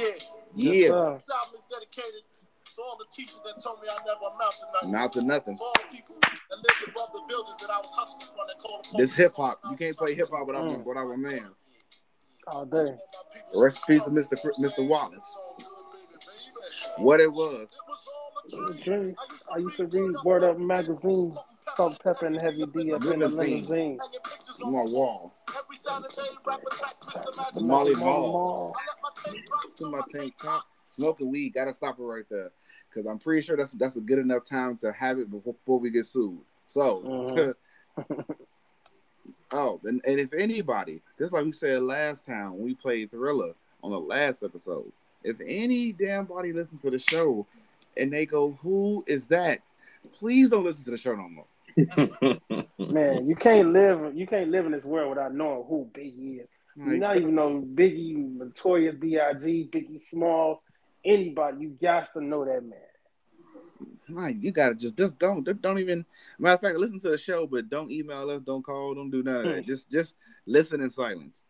Yeah. Yeah. Yes. This album is dedicated to all the teachers that told me I never amount to nothing. Not to nothing. To all the people that lived above the buildings that I was hustling from that called the This hip hop. You can't play hip hop hustling. without Mm. without my man. All day. Rest in peace to Mr. Cr- Mr. Wallace. What it was. Dream. I used to read Word Up magazine, Salt, Pepa, and Heavy D up in the Limousine. Limousine. On my wall. Every Saturday, rap attack, Mr. Magic. Marley Marl. Mall. I let my tape rock To my tank top. Smoking weed. Gotta stop it right there. Because I'm pretty sure that's that's a good enough time to have it before, before we get sued. So, Mhm. oh, and, and if anybody, just like we said last time when we played Thriller on the last episode, if any damn body listen to the show and they go, "Who is that?" Please don't listen to the show no more. Man, you can't live you can't live in this world without knowing who Biggie is. You not even know Biggie, Notorious B.I.G., Biggie Smalls, anybody. You got to know that man. like, you gotta just just don't don't even. Matter of fact, listen to the show, but don't email us, don't call, don't do none of that. Hmm. just just listen in silence.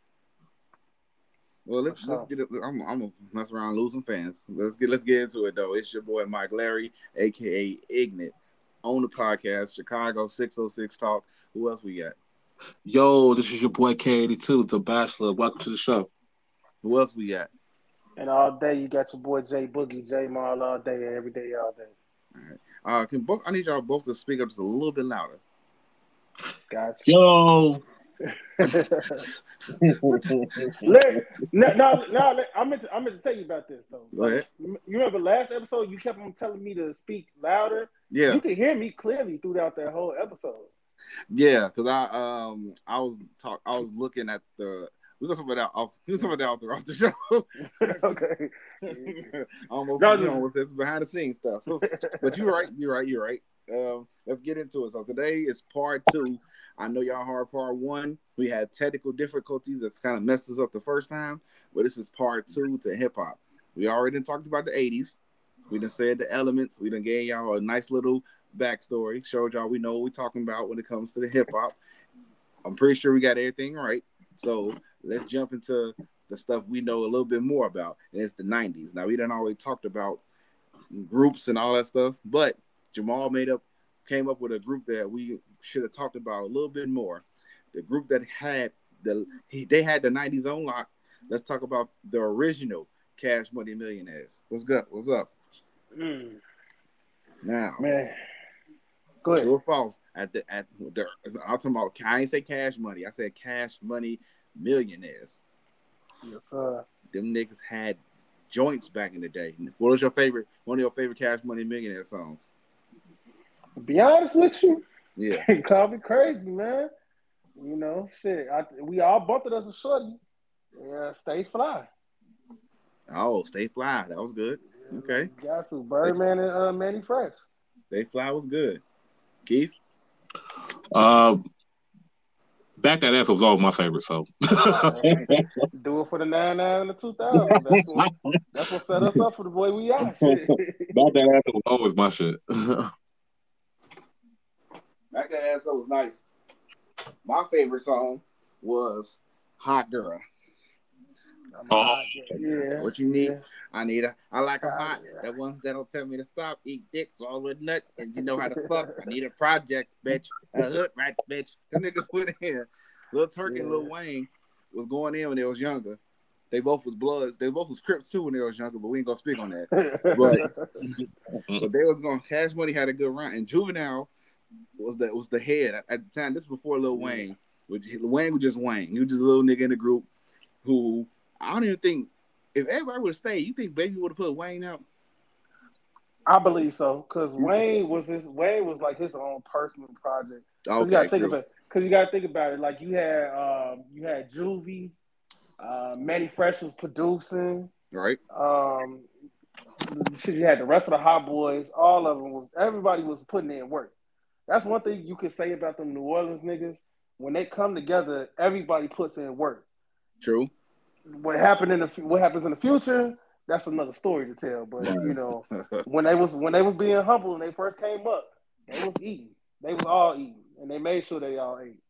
Well, let's, let's get it. I'm I'm gonna mess around, losing fans. Let's get let's get into it though. It's your boy Mike Larry, aka Ignit, on the podcast Chicago 606 Talk. Who else we got? Yo, this is your boy K82, The Bachelor. Welcome to the show. Who else we got? And all day you got your boy Jay Boogie, J Mall all day, every day, all day. Uh, can both? I need y'all both to speak up just a little bit louder. Gotcha. Yo. Let, no, no, no, let- I meant to, I meant to tell you about this though. Go ahead. You remember last episode? You kept on telling me to speak louder. Yeah, You could hear me clearly throughout that whole episode. yeah. Because I um I was talk I was looking at the we gonna talk about that off we gonna talk about that off the show. okay. Almost No, you no. know what's it's behind the scenes stuff. but you're right, you're right, you're right. Um, let's get into it. So today is part two. I know y'all heard part one. We had technical difficulties that's kind of messed us up the first time, but this is part two to hip hop. We already talked about the 80s. We done said the elements. We done gave y'all a nice little backstory, showed y'all we know what we're talking about when it comes to the hip hop. I'm pretty sure we got everything right. So let's jump into the stuff we know a little bit more about, and it's the 90s. Now we done already talked about groups and all that stuff, but Jamal made up came up with a group that we should have talked about a little bit more. The group that had the he, they had the 90s on lock. Let's talk about the original Cash Money Millionaires. What's good? What's up? Mm, Now, man. Go ahead. true or false? At the at the I'm talking about I ain't say cash money. I said cash money millionaires. Yes, sir. Them niggas had joints back in the day. What was your favorite one of your favorite cash money millionaire songs? To be honest with you, Yeah. you call me crazy, man. You know, shit. I, we all bumped it as a shorty. Yeah, stay fly. Oh, Stay Fly. That was good. Okay. Got to. Birdman and uh, Manny Fresh. They Fly was good. Keith? Uh, back that ass was always my favorite, so. Do it for the 99 and the 2000. That's what, that's what set us up for the boy we are. Shit. Back that ass was always my shit. Back that ass was nice. My favorite song was Hot Girl. Oh. yeah. What you need? Yeah. I need a I like a Hot hot. Girl. The ones that'll tell me to stop, eat dick, swallow a nut, and you know how to fuck. I need a project, bitch. A hood rat, bitch. The niggas went in. Little Turk and Lil Wayne was going in when they was younger. They both was Bloods. They both was Crips too when they was younger, but we ain't gonna speak on that. But but they was going. To cash Money had a good run, and Juvenile was the was the head at, at the time. This was before Lil Wayne. Which Wayne was just Wayne. He was just a little nigga in the group who I don't even think if everybody would have stayed, you think Baby would have put Wayne out? I believe so, because Wayne was his Wayne was like his own personal project. 'Cause you gotta think true. about because you gotta think about it. Like you had um, you had Juvie, uh, Manny Fresh was producing. right. Um, you had the rest of the Hot Boys. All of them was everybody was putting in work. That's one thing you could say about them New Orleans niggas. When they come together, everybody puts in work. True. What happened in the what happens in the future? That's another story to tell. But you know, when they was when they was being humble and they first came up, they was eating. They was all eating, and they made sure they all ate.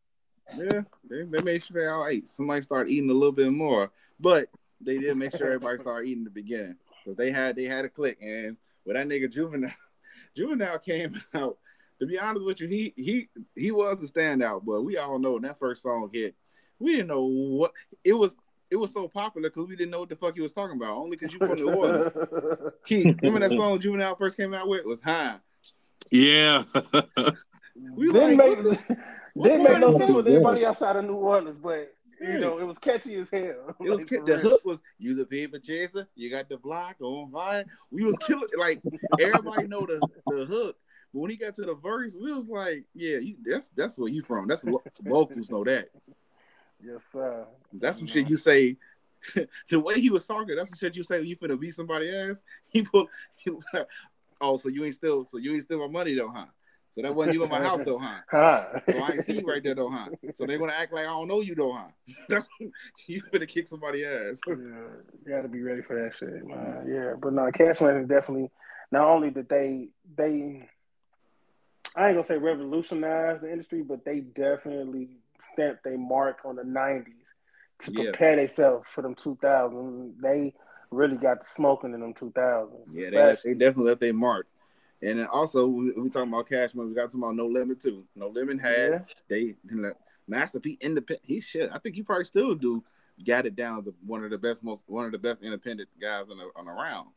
yeah, they, they made sure they all ate. Somebody started eating a little bit more, but they did make sure everybody started eating in the beginning because they had they had a click, and when that nigga juvenile juvenile came out. To be honest with you, he he he was a standout, but we all know when that first song hit, we didn't know what it was. It was so popular because we didn't know what the fuck he was talking about. Only because you from New Orleans. Keith, remember that song Juvenile first came out with? It was high. Yeah. We didn't like, make the- didn't make no sense song? with anybody outside of New Orleans, but you know it was catchy as hell. It was Like, the real. hook was you the paper chaser, you got the block on fire. We was killing like everybody know the, the hook, but when he got to the verse, we was like, yeah, you, that's that's where you from. That's lo- locals know that. Yes, sir. That's some shit you say. the way he was talking, that's the shit you say when you finna beat somebody ass. He put, he, oh, so you ain't still, so you ain't still my money though, huh? So that wasn't you in my house though, huh? Huh. So I ain't see you right there though, huh? So they gonna act like I don't know you though, huh? You finna kick somebody ass. yeah, you gotta be ready for that shit, man. Yeah, but no, Cash Money is definitely not only did they they I ain't gonna say revolutionize the industry, but they definitely stamped their mark on the nineties to Yes. prepare themselves for them two thousands. They really got the smoking in them two thousands. Yeah, they, they definitely left their mark. And then also we, we talking about cash money. We got talking about no limit too. No limit had Yeah. they Master P independent. He shit. I think he probably still do. Got it down to one of the best, most one of the best independent guys on, the, on around.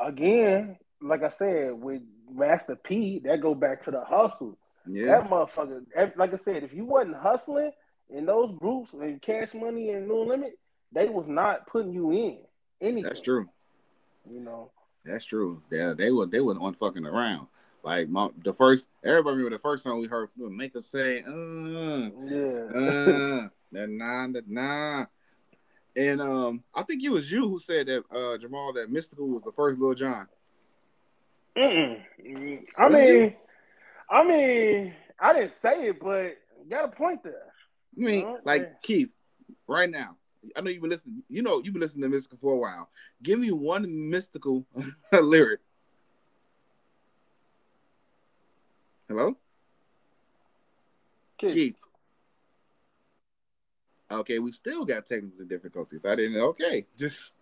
Again, like I said, with Master P, that go back to the hustle. Yeah, That motherfucker, like I said, if you wasn't hustling in those groups and Cash Money and No Limit, they was not putting you in anything. that's true. You know, That's true. They they were they were on fucking around. Like my, the first, everybody remember the first time we heard from make us say, uh, yeah. uh, that nah, that nah. And um, I think it was you who said that uh Jamal that Mystikal was the first Lil Jon. Mm-mm. Mm, I mean, I mean, I didn't say it, but you got a point there. I mean, Oh, like yeah. Keith, right now. I know you've been listening. You know you've been listening to Mystikal for a while. Give me one Mystikal lyric. Hello, Kid, Keith. Okay, we still got technical difficulties. I didn't. Okay, just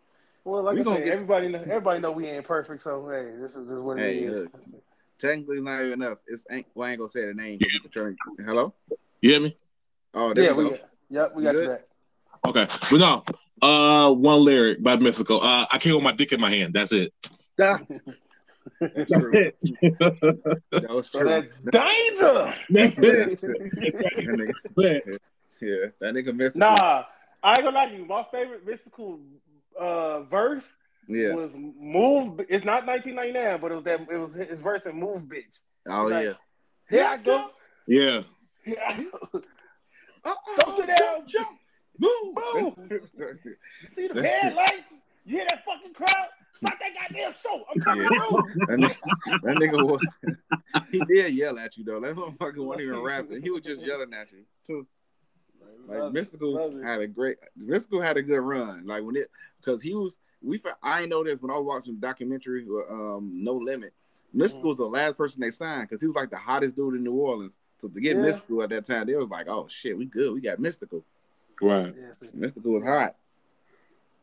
Well, like we I said, get- everybody know, everybody know we ain't perfect, so hey, this is just what it Hey, is. look. Technically it's not even us. It's ain't. Well, I ain't gonna say the name. but we can turn- Hello. You hear me? Oh, there yeah, we we got, yep, we You got you good? back. Okay. But no. Uh one lyric by Mystikal. Uh I came with my dick in my hand. That's it. That's true. That was So true. that danger. That yeah, that nigga Mystikal. nah, I ain't gonna lie to you. My favorite Mystikal uh, verse Yeah. was "Move." It's not 1999, but it was that it was his verse in "Move, Bitch." Oh like- yeah. Here I go. Yeah. Here I go. Uh-uh, Don't sit down. Jump. Move. Move. You see the headlights? You hear that fucking crowd? Stop that goddamn show. I'm coming Yeah. through. that, nigga, that nigga was. he did yell at you though. That motherfucker wasn't even rapping. He was just yelling at you too. Like Love Mystikal it. had a great. Mystikal had a good run. Like when it, because he was. We. fa- I know this when I was watching the documentary. Um, No Limit. Mystikal was the last person they signed because he was like the hottest dude in New Orleans. So to get Yeah. Mystikal at that time, they was like, "Oh shit, we good. We got Mystikal." Right. Yes, Mystikal was hot.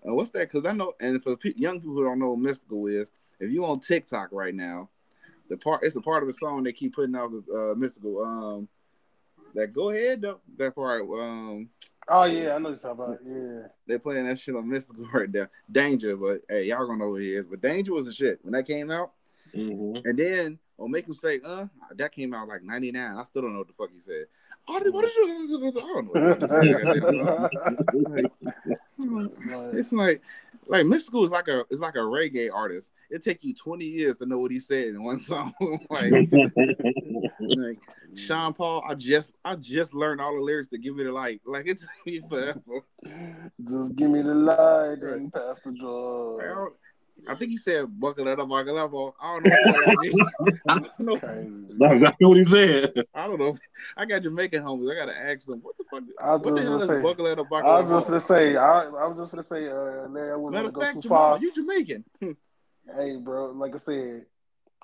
Uh, what's that? Because I know, and for pe- young people who don't know what Mystikal is, if you on TikTok right now, the part it's a part of the song they keep putting out this uh, Mystikal. Um, that go ahead though. That part. Um, Oh yeah, I know what you're talking about. Yeah. they playing that shit on Mystikal right there. Danger, but hey, y'all gonna know what he is. But Danger was a shit when that came out, Mhm. and then on Make Him Say, uh, that came out like '99. I still don't know what the fuck he said. Oh, what did you? I don't know what the fuck he said. Goddamn song. It's like like Mystikal is like a is like a reggae artist. It take you 20 years to know what he said in one song. like, like Sean Paul, I just I just learned all the lyrics to give me the light. Like it's me forever. Just give me the light and pass the joy. Don't- I think he said buckle it up, buckle up. I don't know what that means. I don't know. That's exactly what he said. I don't know. I got Jamaican homies. I gotta ask them what the fuck. I was What the hell is gonna say- buckle it up, buckle I up? was just gonna say, I, I was just gonna say, uh, Larry, I wouldn't Matter of to go fact, too Jamal, far. you Jamaican. Hey, bro, like I said,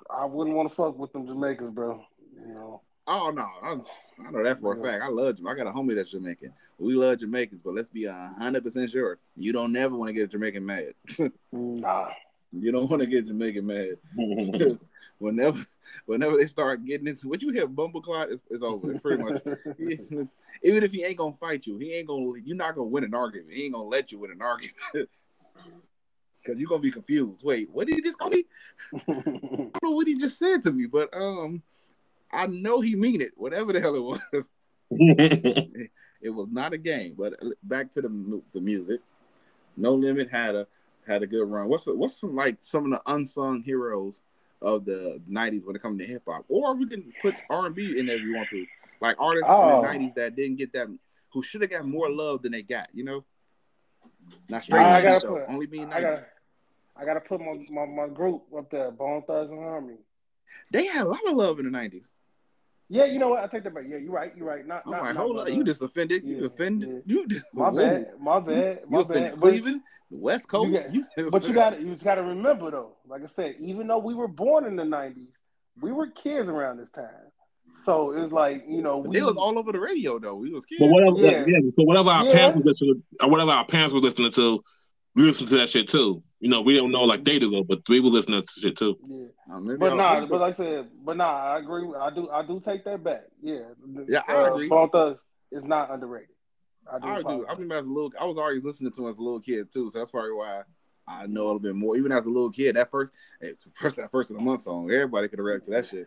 I wouldn't want to fuck with them Jamaicans, bro. You know, Oh no, I, was, I know that for a fact. I love Jam- I got a homie that's Jamaican. We love Jamaicans, but let's be hundred percent sure you don't never want to get a Jamaican mad. Nah. You don't want to get a Jamaican mad. whenever, whenever they start getting into what you hear, Bumbleclot, it's, it's over. It's pretty much. even if he ain't gonna fight you, he ain't gonna. You're not gonna win an argument. He ain't gonna let you win an argument. Cause you're gonna be confused. Wait, what did he just call me? I don't know what he just said to me, but um, I know he mean it. Whatever the hell it was, it was not a game. But back to the the music. No Limit had a had a good run. What's what's some like some of the unsung heroes of the '90s when it comes to hip hop, or we can put R and B in there if you want to, like artists Oh. in the '90s that didn't get that, who should have got more love than they got. You know, not straight I 90s gotta though, put- only being I 90s. gotta, I gotta put my, my, my group up there, Bone Thugs and Harmony. They had a lot of love in the '90s. Yeah, you know what? I take that back. Yeah, you're right. You're right. Not, I'm not, like, hold up, but, you just offended. You yeah, offended. You just, My whoa. bad. My bad. You My offended bad. But, Cleveland, the West Coast. You You- but you got you got to remember though. Like I said, even though we were born in the '90s, we were kids around this time. So it was like you know But we they was all over the radio though. We was kids. But whatever, Yeah. yeah. So whatever our Yeah. parents were listening, or whatever our parents were listening to, we listened to that shit too. You know, we don't know like they do though, but we were listening to shit too. Yeah. Uh, But I'll- nah, but like I said, but nah, I agree. I do, I do take that back. Yeah, Yeah, I uh, agree. Bone Thugs is not underrated. I do. I do. I remember as a little, I was always listening to him as a little kid too, so that's probably why I know a little bit more. Even as a little kid, that first, eh, first that first of the month song, everybody could relate to that shit.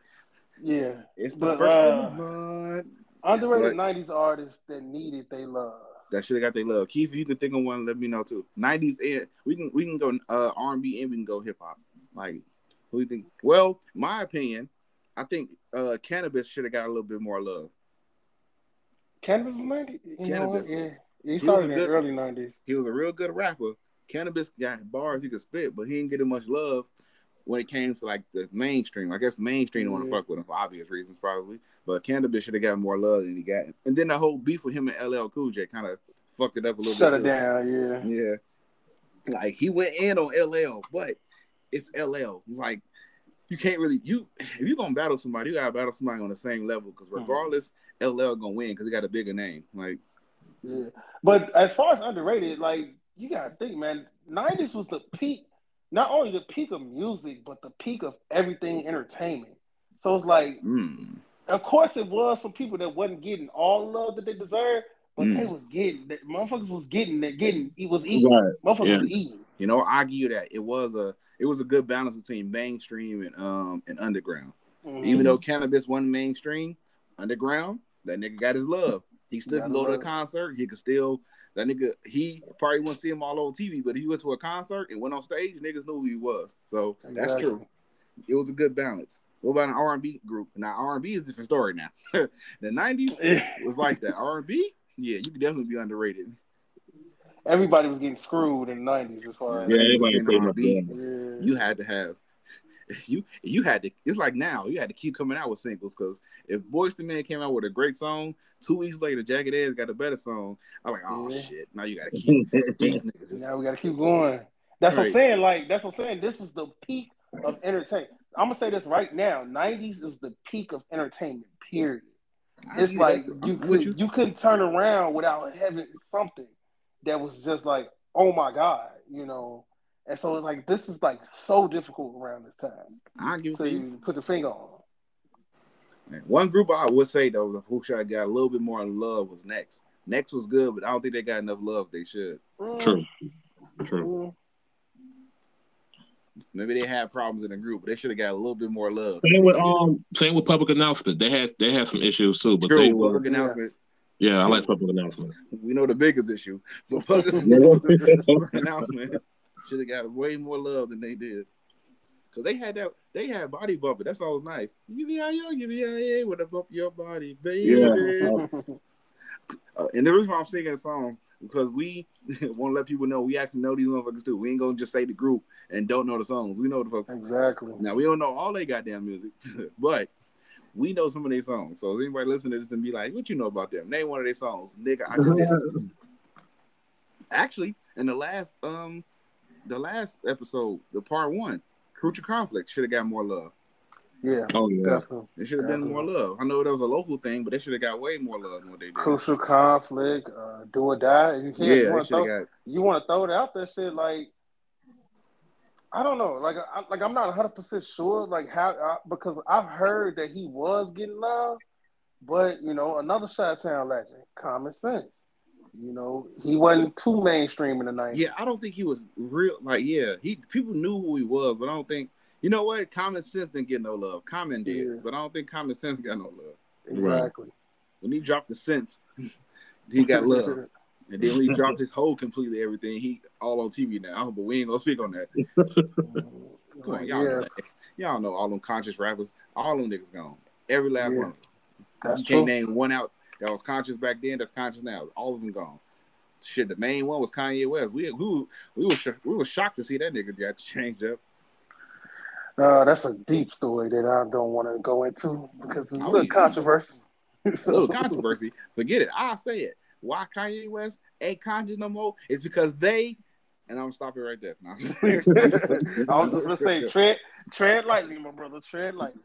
Yeah, It's the But, first uh, of the month. underrated But- '90s artists that needed they love. That should have got their love. Keith, if you can think of one, let me know too. Nineties and we can we can go uh R and B and we can go hip hop. Like who do you think? Well, my opinion, I think uh Canibus should have got a little bit more love. Canibus was '90s. You know what? Canibus. Yeah, he was started a in good- the early '90s. He was a real good rapper. Canibus got bars he could spit, but he didn't get much love when it came to like the mainstream. I guess the mainstream want to fuck with him for obvious reasons, probably. But Canibus should have got more love than he got. And then the whole beef with him and LL Cool J kind of fucked it up a little Shut bit. Shut it down. Yeah. Yeah. Like he went in on LL, but it's LL. Like you can't really you if you're gonna battle somebody, you gotta battle somebody on the same level because Mhm. regardless, LL gonna win because he got a bigger name. Like Yeah. But as far as underrated, like you gotta think, man, nineties was the peak, not only the peak of music, but the peak of everything entertainment. So it's like, mm, of course it was some people that wasn't getting all love that they deserved, but Mm. they was getting that motherfuckers was getting that getting it was eating. Right. Motherfuckers Yeah. was eating. you know, I give you that. It was a it was a good balance between mainstream and um and underground. Mhm. Even though Canibus wasn't mainstream, underground, that nigga got his love. He still Got can go to a love. concert. He could still that nigga. He probably wouldn't see him all over TV, but he went to a concert and went on stage, niggas knew who he was. So that's true. It was a good balance. What about an R and B group? Now R and B is a different story. Now the nineties was like that. R and B, yeah, you could definitely be underrated. Everybody was getting screwed in the nineties as far as Yeah, everybody in pretty much R&B. Yeah. You had to have. You you had to. It's like now you had to keep coming out with singles because if Boyz II Men came out with a great song, two weeks later Jagged Edge got a better song. I'm like, oh Yeah. shit! Now you got to keep these niggas. Now we gotta keep going. That's what I'm saying. Like that's what I'm saying. This was the peak of entertainment. I'm gonna say this right now. '90s is the peak of entertainment. Period. I It's like you could, you couldn't turn around without having something that was just like, oh my god, you know. And so it's like this is like so difficult around this time I give it to to you. put the finger on. One group I would say though, who should have got a little bit more love was Next. Next was good, but I don't think they got enough love they should. Mm, True. True. mm. Maybe they had problems in the group, but they should have got a little bit more love. Same with um, same with public announcement. They had they had some issues too, but True, they were public Yeah. announcement. yeah. I like public announcement. We know the biggest issue, but public public announcement should have got way more love than they did. Cause they had that, they had body bumping. That's always nice. You be out, you be out, with a bump your body, baby. Yeah. Uh, and the reason why I'm singing songs because we want to let people know we actually know these motherfuckers too. We ain't gonna just say the group and don't know the songs. We know the fuck. exactly. Now we don't know all they goddamn music, but we know some of their songs. So if anybody listen to this and be like, "What you know about them?" Name one of their songs, nigga. I just. Actually, in the last um, the last episode, the part one, crucial conflict should have got more love. Yeah, Oh yeah. definitely. There should have been more love. I know that was a local thing, but they should have got way more love than what they did. Crucial conflict, uh, do or die. You, Yeah, yeah, you want to throw, got. you want to throw it out there, shit. Like, I don't know. Like, I, like I'm not 100 percent sure. Like how I, because I've heard that he was getting love, but you know, another Shot Town legend, Common Sense. You know, he wasn't too mainstream in the 90s. Yeah, I don't think he was real. Like, yeah, he people knew who he was, but I don't think. You know what? Common sense didn't get no love. Common did, Yeah. but I don't think common sense got no love. exactly. When he dropped the sense, he got love. And then when he dropped his whole completely everything, he all on TV now. But we ain't gonna speak on that. Mm-hmm. Come on, y'all yeah, know that. Y'all know all them conscious rappers. All them niggas gone. Every last Yeah. one. of them. that's you can't true. name one out that was conscious back then. That's conscious now. All of them gone. Shit, the main one was Kanye West. We we we were sh- we were shocked to see that nigga got changed up. Uh, that's a deep story that I don't want to go into because it's a Oh, little controversy. A little controversy. Forget it. I'll say it. Why Kanye West ain't conscious no more? It's because they. And I'm gonna stop it right there. No. I was just gonna say, tread, tread lightly, my brother. Tread lightly.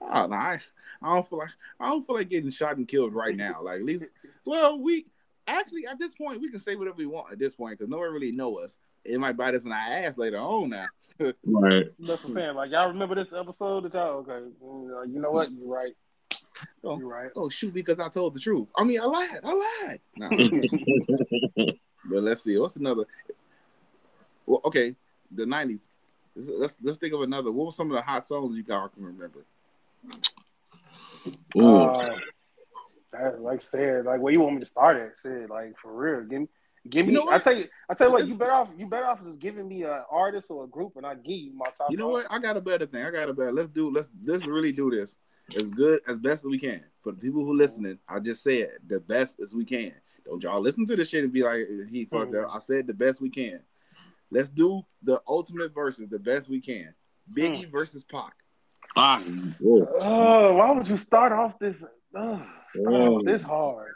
Oh, no, I, I don't feel like I don't feel like getting shot and killed right now. Like at least, well, we actually at this point we can say whatever we want at this point because no one really know us. It might bite us in our ass later on. Now, Right. That's what I'm saying. Like y'all remember this episode that y'all okay? You know, you know what? You're right. Oh. You're right. oh shoot, because I told the truth. I mean, I lied. I lied. No. but let's see. What's another? Well, okay, the '90s. Let's, let's think of another. What were some of the hot songs you guys can remember? Ooh. Uh, that, like I said, like where you want me to start at? Shit, like for real. Give me, give me. You know I tell you, I tell you what. You better off. You better off just giving me an artist or a group, and I give you my top. You know five. what? I got a better thing. I got a better. Let's do. Let's let's really do this as good as best as we can for the people who listening. I just say it the best as we can. Don't y'all listen to this shit and be like he fucked up. I said the best we can. Let's do the ultimate versus the best we can. Biggie versus Pac. Ah, ooh. Oh, why would you start off this? Uh, start Oh. off this hard.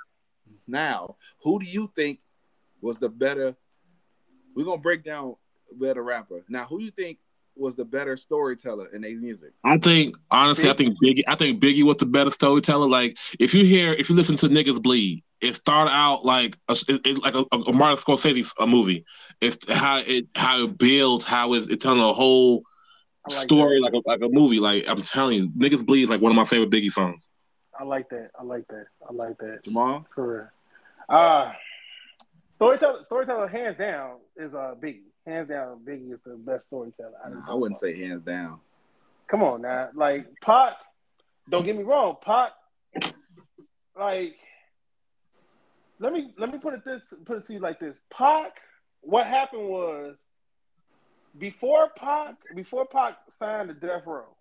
Now, who do you think was the better? We're gonna break down better rapper. Now, who you think was the better storyteller in their music? I think honestly, I think Biggie. I think Biggie was the better storyteller. Like if you hear, if you listen to niggas bleed, it started out like a, it, it- like a, a Martin Scorsese a movie. It's how it how it builds, how it's, it's telling a whole like story that. like a like a movie. Like I'm telling you, niggas bleed is like one of my favorite Biggie songs. I like that. I like that. I like that. Jamal? For real. Uh storyteller storyteller hands down is uh Biggie. Hands down, Biggie is the best storyteller. of I wouldn't say hands down. Come on now. Like Pac, don't get me wrong, Pac like let me let me put it this put it to you like this. Pac, what happened was before Pac before Pac signed the Death Row,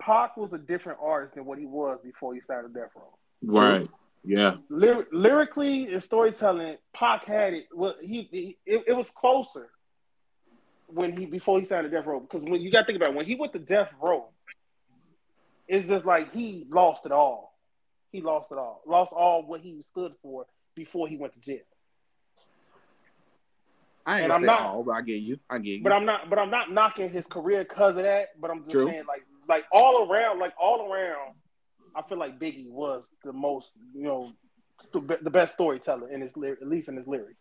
Pac was a different artist than what he was before he signed the Death Row. Right. Yeah. Lyr- lyrically and storytelling, Pac had it. Well, he, he it, it was closer when he before he signed to Death Row because when you got to think about it, when he went to Death Row, it's just like he lost it all. He lost it all. Lost all what he stood for before he went to jail. I ain't And gonna I'm say not- all, but I get you. I get you. But I'm not. But I'm not knocking his career because of that. But I'm just True. saying, like, like all around, like all around, I feel like Biggie was the most, you know, the best storyteller in his at least in his lyrics.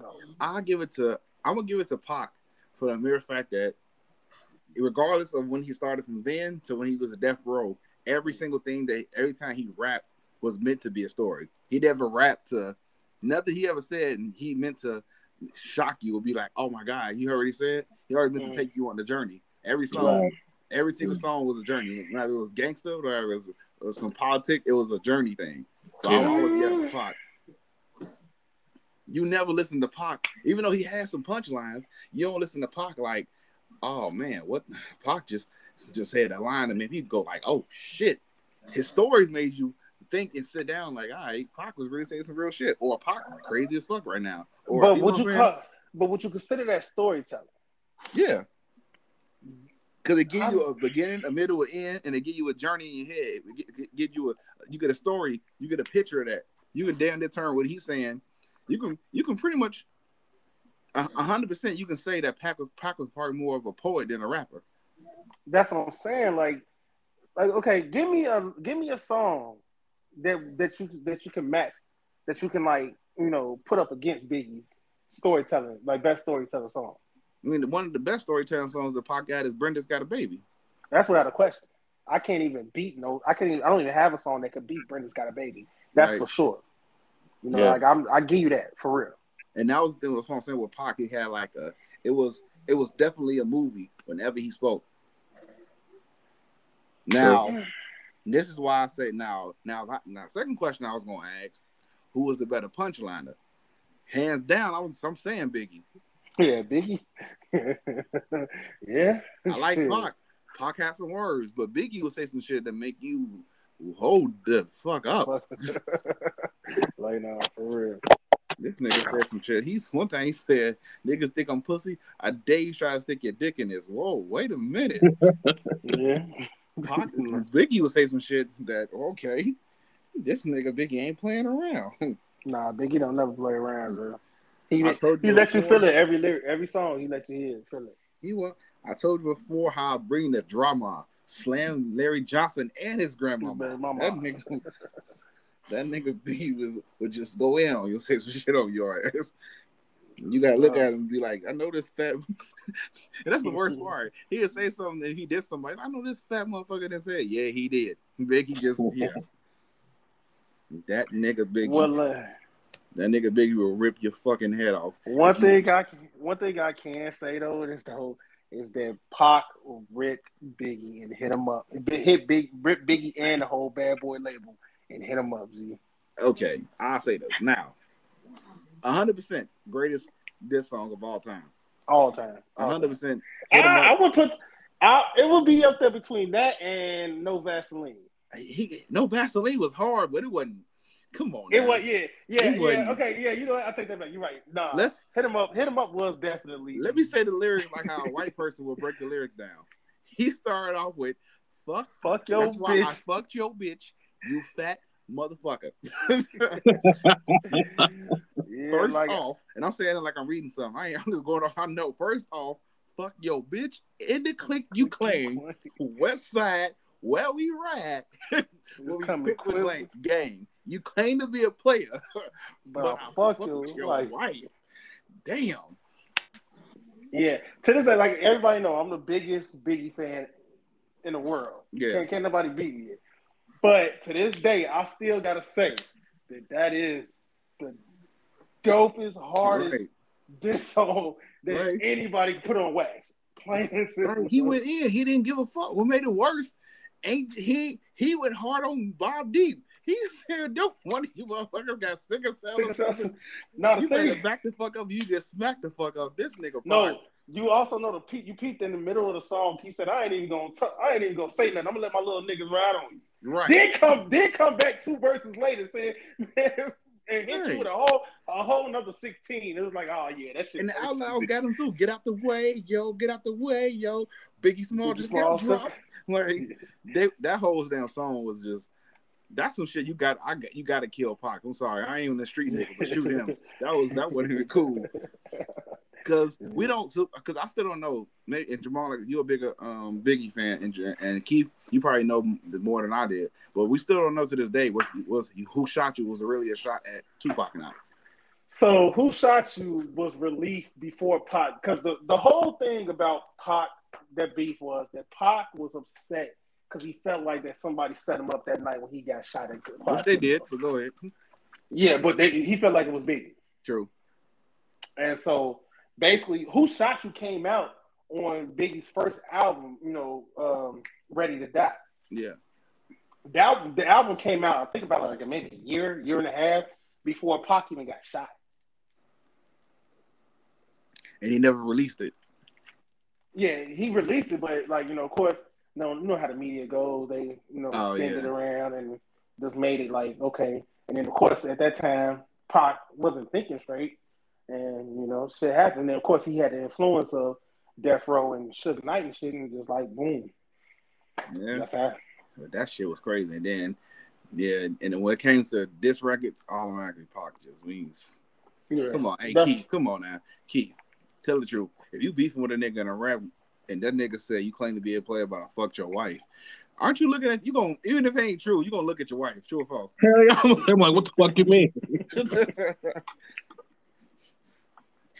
So, I'll give it to I'm gonna give it to Pac for the mere fact that regardless of when he started from then to when he was a death row, every single thing that every time he rapped was meant to be a story. He never rapped to nothing he ever said and he meant to shock you or be like, oh my God, you heard what he said? He already meant Mm. to take you on the journey. Every song, every single song was a journey. Whether it was gangster, whether it was, was some politic, it was a journey thing. So I always get to Pac. You never listen to Pac, even though he has some punchlines. You don't listen to Pac like, oh man, what Pac just just had a line and maybe you go like, oh shit. His stories made you think and sit down like, all right, Pac was really saying some real shit, or Pac crazy as fuck right now. Or but know would you call, but would you consider that storytelling? Yeah. Cause it give you a beginning, a middle, an end, and it give you a journey in your head. It gi- gi- give you a, you get a story, you get a picture of that. You can damn near turn what he's saying. You can, you can pretty much, hundred percent, you can say that Pac was Pac was probably more of a poet than a rapper. That's what I'm saying. Like, like okay, give me a give me a song that that you that you can match, that you can like you know put up against Biggie's storytelling, like best storyteller song. I mean, one of the best storytelling songs the Pac got is "Brenda's Got a Baby." That's without a question. I can't even beat no. I can't. Even, I don't even have a song that could beat "Brenda's Got a Baby." That's Right. for sure. You know, Yeah. like I'm. I give you that for real. And that was the what I'm saying with Pac. He had like a. It was. It was definitely a movie whenever he spoke. Now, this is why I say now. Now, now, second question I was going to ask: Who was the better punchliner? Hands down, I was. I'm saying Biggie. Yeah, Biggie. yeah. I like Shit. Pac. Pac has some words, but Biggie will say some shit that make you hold the fuck up. like no, for real. This nigga said some shit. He's one time he said, "Niggas think I'm pussy. I dare you try to stick your dick in this." Whoa, wait a minute. Yeah. Pac, Biggie would say some shit that okay, this nigga Biggie ain't playing around. Nah, Biggie don't never play around, bro. He I he you let you feel it every lyric, every song. He let you hear it, feel it. He was. I told you before how I bring the drama, slam Larry Johnson and his grandmama. His mama. That nigga, that nigga B was would just go in on you, say some shit on your ass. You gotta look at him and be like, I know this fat, and that's the worst part. He'd say something and he did somebody. I know this fat motherfucker that said, yeah, he did. Biggie just yes. That nigga Biggie, Well, uh, that nigga Biggie will rip your fucking head off. one thing I can, one thing I can say though is the whole is that Pac will rip Biggie and hit him up, hit Big rip Biggie and the whole Bad Boy label and hit him up. Z. Okay, I'll say this now. hundred percent greatest diss song of all time. all time. hundred percent. I, I would put, I, it would be up there between that and No Vaseline. He no Vaseline was hard, but it wasn't. Come on, It now. was yeah, yeah, It yeah. Okay, yeah. You know what? I take that back. You're right. Nah, Let's hit him up. Hit him up was definitely. let me say the lyrics like how a white person will break the lyrics down. He started off with "fuck." fuck your That's why I bitch. fucked your bitch, you fat motherfucker. Yeah, First like off, and I'm saying it like I'm reading something. I ain't, I'm just going off. I know. First off, fuck your bitch in the click you claim. West Side, where we ride, where we come quick with blame game. You claim to be a player, but I fuck fuck you. your Like, wife. Damn. yeah. To this day, like everybody know, I'm the biggest Biggie fan in the world. Yeah. Can't, can't nobody beat me. But to this day, I still gotta say that that is the dopest, hardest Right. this song that Right. anybody put on wax. Plain and simple. Right, He went in. He didn't give a fuck. What made it worse? Ain't he? He went hard on Mobb Deep. He said, "Don't one of you motherfuckers got sick of or something. Not You better back the fuck up. You get smacked the fuck up. This nigga. No, fine. you also know the pe- you peeped in the middle of the song. He said, "I ain't even gonna, t- I ain't even gonna say nothing. I'm gonna let my little niggas ride on you." right. Then come, then come back two verses later saying, and hit Right. you with a whole, a whole another sixteen. It was like, oh yeah, that shit. And the Outlaws got him too. Get out the way, yo. Get out the way, yo. Biggie Small Biggie just Small. got dropped. Like they, that whole damn song was just. That's some shit you got. I got you got to kill Pac. I'm sorry, I ain't even the street nigga, but shoot him. That was that wasn't even cool. Cause we don't, cause I still don't know. Maybe and Jamal, like, you're a bigger um Biggie fan, and and Keith, you probably know more than I did. But we still don't know to this day was was who shot you was really a shot at Tupac now. So who shot you was released before Pac because the, the whole thing about Pac that beef was that Pac was upset because he felt like that somebody set him up that night when he got shot at Which they did, but go ahead. Yeah, but they, he felt like it was Biggie. True. And so basically, Who Shot You came out on Biggie's first album, you know, um, Ready to Die. Yeah. That, the album came out, I think about like maybe a year, year and a half before Pac even got shot. And he never released it. Yeah, he released it, but like, you know, of course, know, you know how the media goes. They, you know, Oh, spin yeah. it around and just made it like, okay. And then, of course, at that time, Pac wasn't thinking straight. And, you know, shit happened. And, of course, he had the influence of Death Row and Suge Knight and shit, and just like, boom. Yeah. That's how. But that shit was crazy. And then, yeah, and then when it came to this records, automatically Pac just wins. Yeah. Come on, hey That's- Keith, come on now, Keith, tell the truth. If you beefing with a nigga in a rap and that nigga said you claim to be a player, but I fucked your wife. Aren't you looking at you going even if it ain't true, you gonna look at your wife, true or false? Hell yeah. I'm like, what the fuck you mean?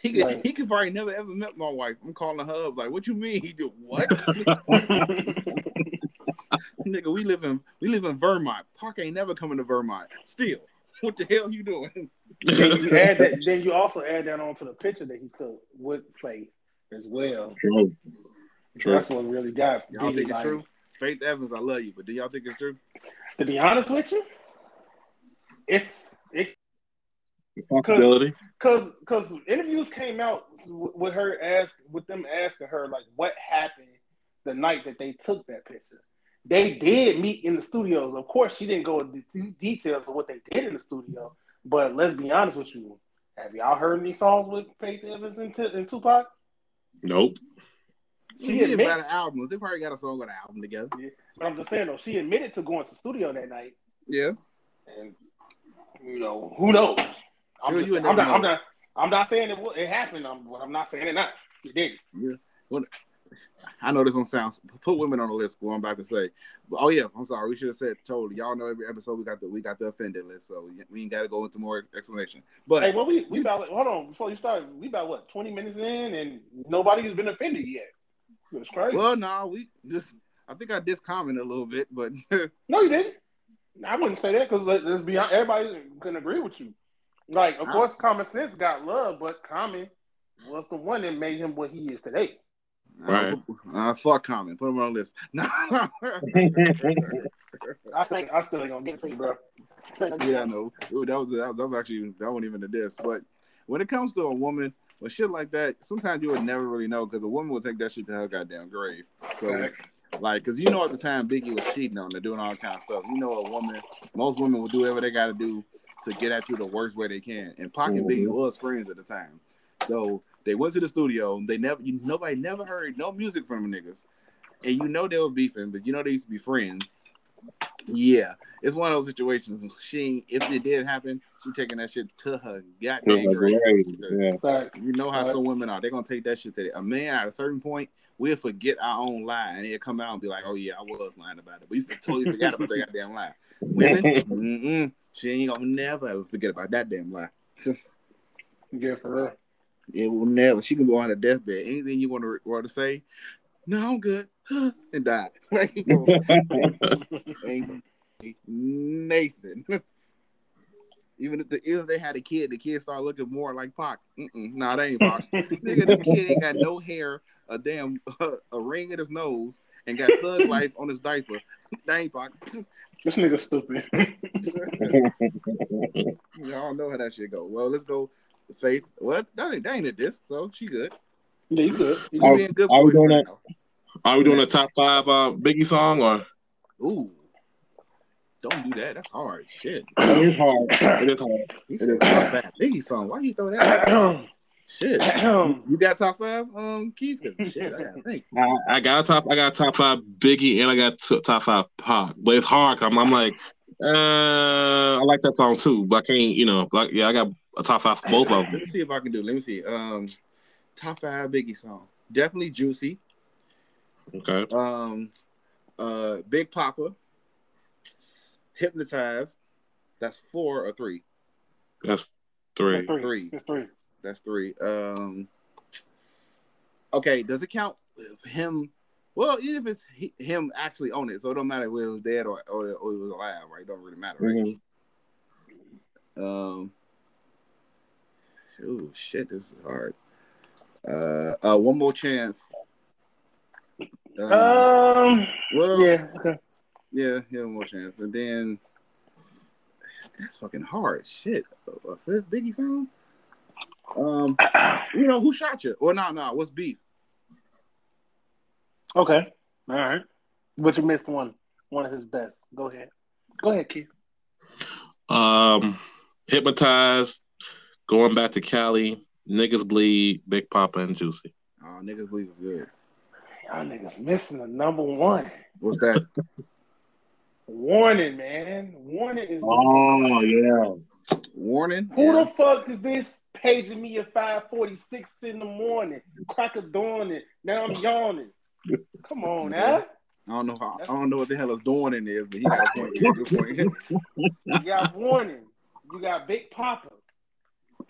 he could, Right. he could probably never ever met my wife. I'm calling her up like, what you mean? He did what? Nigga, we live in we live in Vermont. Pac ain't never coming to Vermont. Still, what the hell you doing? then you add that. Then you also add that on to the picture that he took with Faith as well. True. True. That's really got. Y'all Biggie, think it's like- true? Faith Evans, I love you, but do y'all think it's true? To be honest with you, it's it Possibility. because because interviews came out with her ask with them asking her like what happened the night that they took that picture. They did meet in the studios. Of course, she didn't go into details of what they did in the studio. But let's be honest with you. Have y'all heard any songs with Faith Evans and, T- and Tupac? Nope. She admits- about an album. They probably got a song on an album together. But I'm just saying though, she admitted to going to the studio that night, Yeah. and you know who knows. I'm, Sure, just, I'm, not, I'm not. I'm not saying it. It happened. I'm, but I'm not saying it not. It did. Yeah. I know this one sounds put women on the list. What I'm about to say. But, oh yeah, I'm sorry. We should have said totally. Y'all know every episode we got the we got the offended list, so we ain't got to go into more explanation. But Hey, well, we we about hold on before you start. We about what 20 minutes in, and nobody has been offended yet. It's crazy. well, no, we just I think I discommented a little bit, but no, you didn't. I wouldn't say that because let, let's be honest, everybody can agree with you. Like, of I- course, common sense got love, but Common was the one that made him what he is today. Right. uh, fuck Common. Put him on the list. No. I think I still ain't gonna get to you, bro. yeah, I know. Ooh, that was that was, that was actually that wasn't even a diss. But when it comes to a woman with shit like that, sometimes you would never really know because a woman will take that shit to her goddamn grave. So like, cause you know at the time Biggie was cheating on her, doing all kind of stuff. You know a woman, most women will do whatever they got to do to get at you the worst way they can. And Pac and Biggie mm-hmm. was friends at the time, so they went to the studio. They never, you, nobody never heard no music from them niggas, and you know they was beefing, but you know they used to be friends. Yeah, it's one of those situations. She, if it did happen, she taking that shit to her goddamn grave. Yeah. You know how some women are. They're gonna take that shit to the, a man at a certain point. We'll forget our own lie, and he'll come out and be like, "Oh yeah, I was lying about it," but you totally forgot about that goddamn lie. Women, mm-mm, she ain't gonna never ever forget about that damn lie. Yeah, for real. It will never. She can go on her deathbed. Anything you want to want to say? No, I'm good, and died. Like, so, ain't, ain't Nathan. Even if the if they had a kid, the kid start looking more like Pac. Mm-mm, nah, that ain't Pac. Nigga, this kid ain't got no hair, a damn a ring in his nose, and got thug life on his diaper. That ain't Pac. This nigga stupid. Y'all know how that shit go. Well, let's go. Faith. What? That ain't that ain't a diss. So she good. Yeah, you good. You You Are- being good are we doing that? Are we doing a top five uh, Biggie song or? Ooh. Don't do that. That's hard. Shit. It is hard. It is hard. He said top five Biggie song. Why you throw that? out? Shit. You got top five, um, Keith? 'Cause Shit, I gotta think. I, I got a top. I got a top five Biggie, and I got t- top five Pac. But it's hard. I'm, I'm like, uh, I like that song too, but I can't. You know, like yeah, I got a top five for both of them. Let them. me see if I can do. Let me see. Um, top five Biggie song. Definitely Juicy. Okay. Um, uh, Big Poppa. Hypnotized. That's four or three. That's three. Three. Three. It's three. That's three. Um, okay, does it count if him? Well, even if it's he, him actually on it, so it don't matter whether it was dead or or, or it was alive, right? It don't really matter, right? Mhm. Um, oh shit, this is hard. Uh, uh, one more chance. Um, Um. well, Yeah. Okay. yeah, yeah, one more chance, and then that's fucking hard. Shit, a a fifth Biggie song. Um, you know who shot you? Or no, no, what's beef? Okay. All right. But you missed one. One of his best. Go ahead. Go ahead, Keith. Um, hypnotized. Going back to Cali. Niggas bleed. Big Poppa and Juicy. Oh, niggas Bleed it's good. Y'all niggas missing the number one. What's that? Warning, man. Warning is Oh yeah. Warning? who Yeah. the fuck is this paging me at 546 in the morning? Crack of dawn and now I'm yawning. Come on now. I don't know how. I don't know what the hell is doing in this, but he got a point. He got a point. You got warning. You got Big Poppa.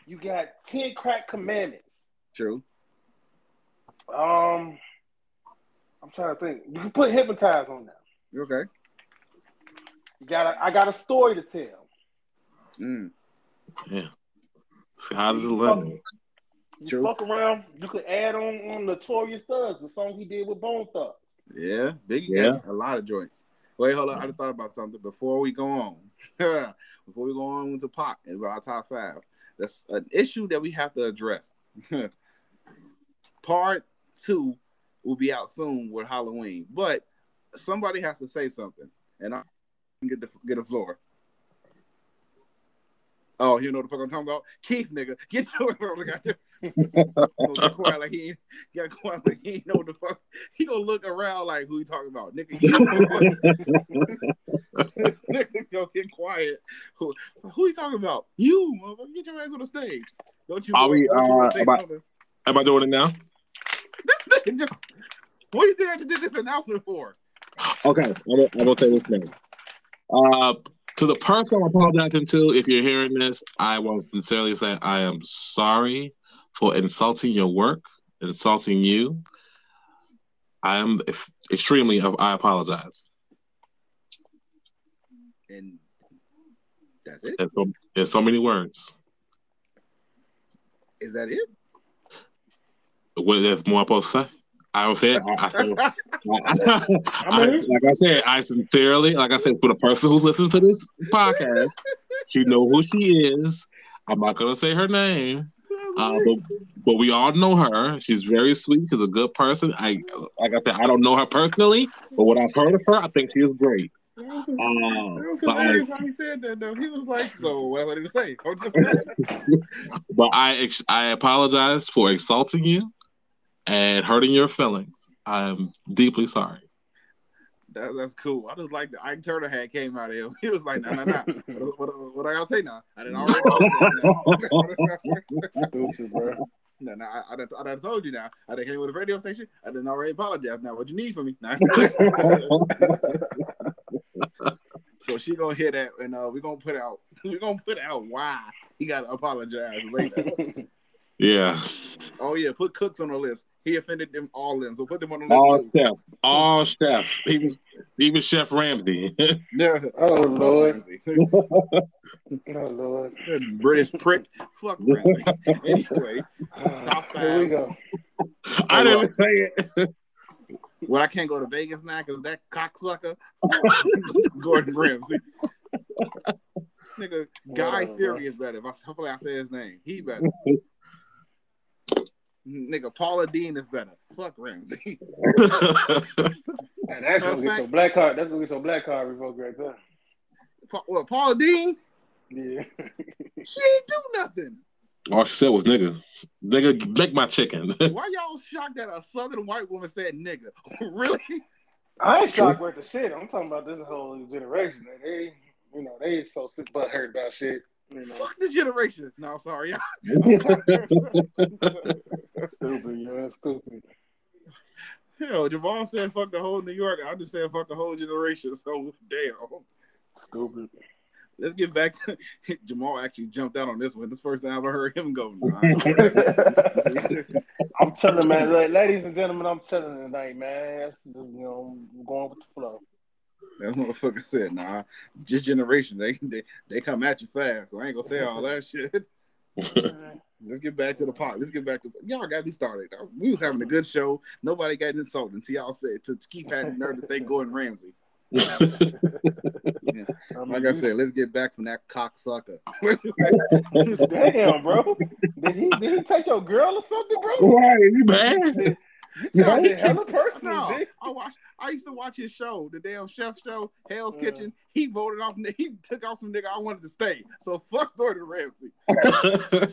You got ten crack commandments. True. Um, I'm trying to think. You can put hypnotize on that. Okay? You got. A, I got a story to tell. Mm. See, how does it look? You True. fuck around. You could add on on Notorious Thugs, the song he did with Bone Thug. Yeah, Biggie Yeah. got a lot of joints. Wait, hold on. I just thought about something before we go on. before we go on to Pac and about our top five, that's an issue that we have to address. Part two will be out soon with Halloween, but somebody has to say something, and I can get the get the floor. Oh, you know what the fuck I'm talking about? Keith, nigga, get your quiet like he got quiet like he ain't know what the fuck. He gonna look around like who he talking about, nigga. You know what this nigga go get quiet. Who, who you talking about? You, motherfucker. Get your ass on the stage. Don't you? Are we, uh, about- something? Am I doing it now? This nigga just, what do you think I just did this announcement for? Okay, I will, I will say this now. Uh, to the person I'm apologizing to, if you're hearing this, I will sincerely say I am sorry for insulting your work, insulting you. I am ex- extremely. I apologize. And that's it. In so, in so many words. Is that it? What is there's more I'm supposed to say? I don't say it. I, I. I, I like I said, I sincerely, like I said, for the person who's listening to this podcast, she know who she is. I'm not gonna say her name, uh, but but we all know her. She's very sweet. She's a good person. I like I said, I don't know her personally, but what I've heard of her, I think she is great. That was, Um, that was but, hilarious how he said that though. He was like, "So what did he say?" Or just saying. but I ex- I apologize for insulting you and hurting your feelings. I'm deeply sorry. That, that's cool. I just like the Ike Turner hat came out of him. He was like, "No, no, no. What, what, what I gotta say now? I didn't already told you. Stupid, bro. no, no, I, I, done, I done told you now. I didn't came with a radio station. I didn't already apologize. Now, what you need from me? Nah. so she gonna hear that, and uh, we gonna put out. We gonna put out why he gotta apologize later. Yeah. oh yeah, put Cooks on the list. He offended them all in, so put them on the list All too. chefs. All chefs. Even even Chef Ramsay. Yeah. Oh Lord. Oh Lord. British prick. Fuck Ramsay. anyway, Top Here we go. I didn't say it. Well, I can't go to Vegas now because that cocksucker, Gordon Ramsay. Nigga, Guy Whatever, Fury is better. If I, hopefully, I say his name. He better. Nigga, Paula Deen is better. Fuck Ramsay. And that's gonna get your black card. That's gonna get your black card revoked right there. Pa- what, Paula Deen? Yeah. She ain't do nothing. All she said was nigga. Nigga, make my chicken. Why y'all shocked that a southern white woman said nigga? really? I ain't shocked worth the shit. I'm talking about this whole generation. Man. They, you know, they so sick but hurt about shit. You know, Fuck this generation. No, sorry. stupid. You know, stupid. Hell, Javon said fuck the whole New York. I just said fuck the whole generation. So damn. Stupid. Let's get back to Jamal. Actually jumped out on this one. This first time I ever heard him go. Nah. I'm telling man, like, ladies and gentlemen, I'm telling tonight, man. That's just, you know, I'm going with the flow. that motherfucker said, "Nah, just generation they they they come at you fast." So I ain't gonna say all that shit. Let's get back to the pot. Let's get back to y'all. Got me started. We was having a good show. Nobody got insulted until y'all said to Keith had the nerve to say Gordon Ramsay. I mean, Like I said, let's get back from that cocksucker. damn, bro. Did he did he take your girl or something, bro? Why? You bad? You sounded hella personal, no, G. I watched. I used to watch his show, the damn chef show, Hell's Yeah. Kitchen. He voted off. He took off some nigga. I wanted to stay. So fuck Gordon Ramsay.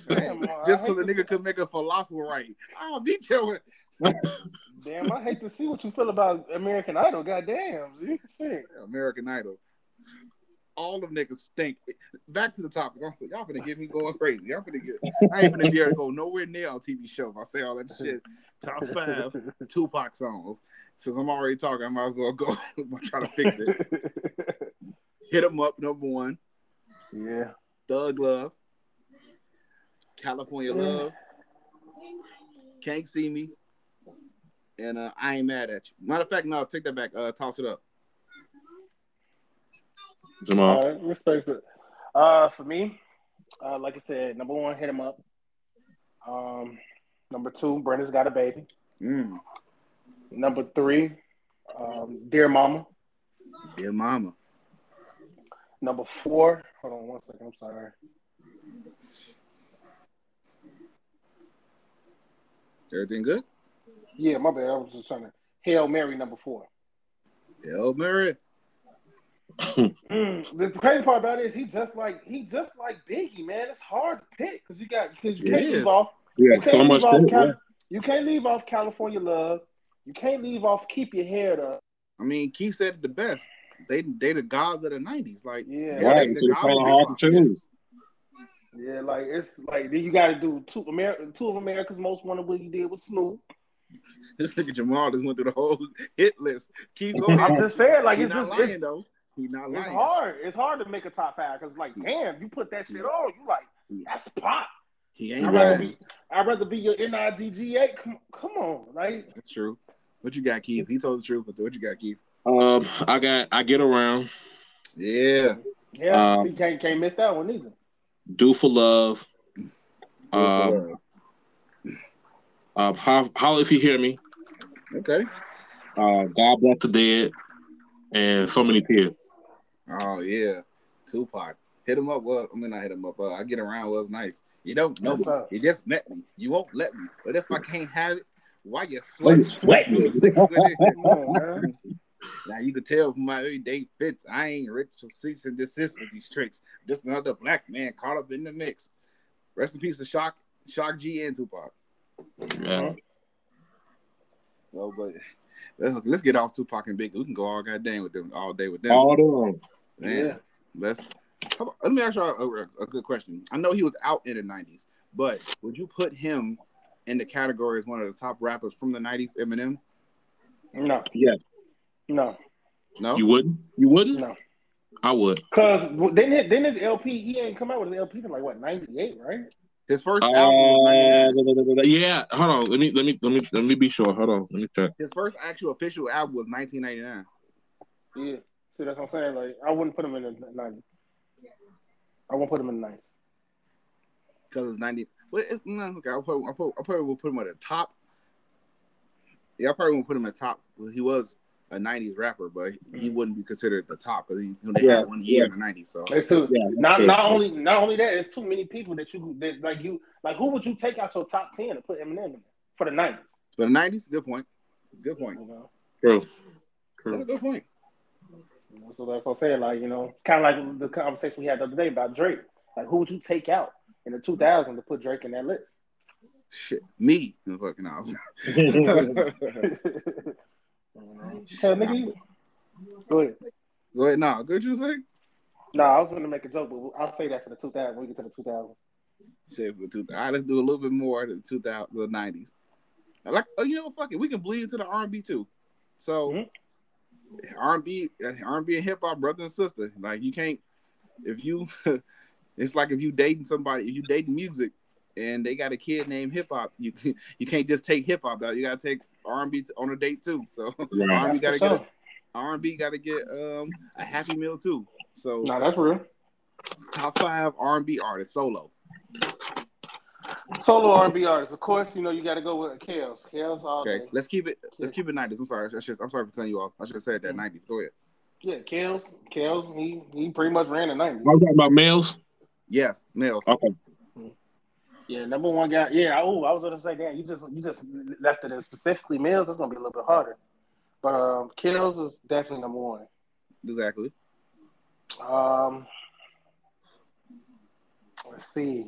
Damn, Just because the nigga could make a falafel right. I'll beat your Damn, I hate to see what you feel about American Idol. Goddamn. Shit. American Idol. all them niggas stink. Back to the topic. I'm saying, y'all finna get me going crazy. Y'all finna get. I ain't finna be able to go nowhere near on TV show if I say all that shit. Top five Tupac songs. Since I'm already talking, I might as well go try to fix it. Hit Hit 'em up, number one. yeah. Thug Love. California Love. Can't see me. And uh, I ain't mad at you. Matter of fact, no, take that back. Uh, toss it up. Jamal. All right, respect it. Uh, for me, uh, like I said, number one, hit him up. Um, number two, Brenda's got a baby. Mm, Number three, um, Dear Mama. dear mama. Number four, hold on one second. I'm sorry. Everything good? Yeah, my bad. I was just trying to Hail Mary number four. Hail Mary. Mm, the crazy part about it is he just like he just like Biggie, man. It's hard to pick because you got because you can't leave off Yeah, you can't so leave much. off shit, Cal- yeah. you can't leave off California Love. You can't leave off Keep Your Head Up. I mean, Keith said it the best. They they the gods of the '90s. Like, Yeah, Yeah, Right, they- so they it's kind of hard to choose. yeah, like it's like then you got to do two America, two of America's Most Wanted. What you did with Snoop. this nigga Jamal just went through the whole hit list. Keep going. I'm just saying, like He's it's not just lying it's, though. He's not it's hard. It's hard to make a top five because like damn, you put that shit on, you like that's pop. He ain't I'd rather lying. be I'd rather be your NIGGA. Come, come on, like That's true. What you got, Keith? He told the truth, but what you got, Keith? Um, I got I get around. Yeah. yeah, Um, you can't can't miss that one either. Do for love. Good for Um, love. Um, how, how if you hear me? okay. Uh, God bless the dead, and so many tears. Oh yeah, Tupac. Hit him up. Well, I mean, I hit him up. Uh, I get around was nice. You don't know me. You just met me. You won't let me. But if I can't have it, why you Why you sweating? sweating? On, now you can tell from my everyday fits. I ain't rich or cease and desist with these tricks. Just another black man caught up in the mix. Rest in peace to Shock, Shock G and Tupac. Yeah. No, but let's, let's get off Tupac and Big. We can go all goddamn with them all day with them. All them. Man, Yeah. let's. how about- let me ask you a, a, a good question. I know he was out in the '90s, but would you put him in the category as one of the top rappers from the '90s? Eminem? No, Yeah. no, No. You wouldn't? You wouldn't? no. I would. Cause then his, then his LP he ain't come out with his LP till like what ninety eight, right? His first Uh, album was '99. yeah. Hold on. Let me let me let me let me be sure. Hold on. Let me check. His first actual official album was 1999. Yeah. See, that's what I'm saying. Like, I wouldn't put him in the ninety. I won't put him in the ninety. because it's 90. Well, it's no, okay. I'll, put, I'll, put, I'll probably will put him at the top. Yeah, I probably won't put him at top. Well, he was a 90s rapper, but he mm. wouldn't be considered the top because he only Yeah, had one year in the 90s. So It's too, Yeah, not sure. not only not only that, it's too many people that you that like you like who would you take out your top ten and put Eminem in for the nineties? for the 90s, good point. Good point. You know? True. That's a good point. So that's what I'm saying. Like you know, kind of like the conversation we had the other day about Drake. Like who would you take out in the 2000s to put Drake in that list? Shit, me. No, fucking awesome. Hell, nigga, you- Go ahead. Go ahead. No, good you say? No, I was going to make a joke, but I'll say that for the 2000 when we get to the 2000. Say for the two. All right, let's do a little bit more than 2000, the 90s. I like, oh, you know what? Fuck it. We can bleed into the R&B too. So Mhm. R&B, R&B and hip hop, brother and sister. Like you can't, if you, it's like if you dating somebody, if you dating music, and they got a kid named hip hop, you you can't just take hip hop out. You gotta take R&B on a date too. So Right. R&B gotta get a, R&B gotta get um a happy meal too. So No, that's real. top five R&B artists solo. Solo R&B artists, of course. You know you got to go with Kells. Kells all Okay, day. let's keep it. Let's keep it nineties. I'm sorry. I should, I'm sorry for cutting you off. I should have said that nineties. Go ahead. Yeah, Kells. Kells. He he pretty much ran the 90s. I'm talking about males. Yes, males. Okay. Yeah, number one guy. Yeah. Oh, I was gonna say that. You just you just left it as specifically males. It's gonna be a little bit harder. But um, Kells is definitely number one. Exactly. Um, let's see.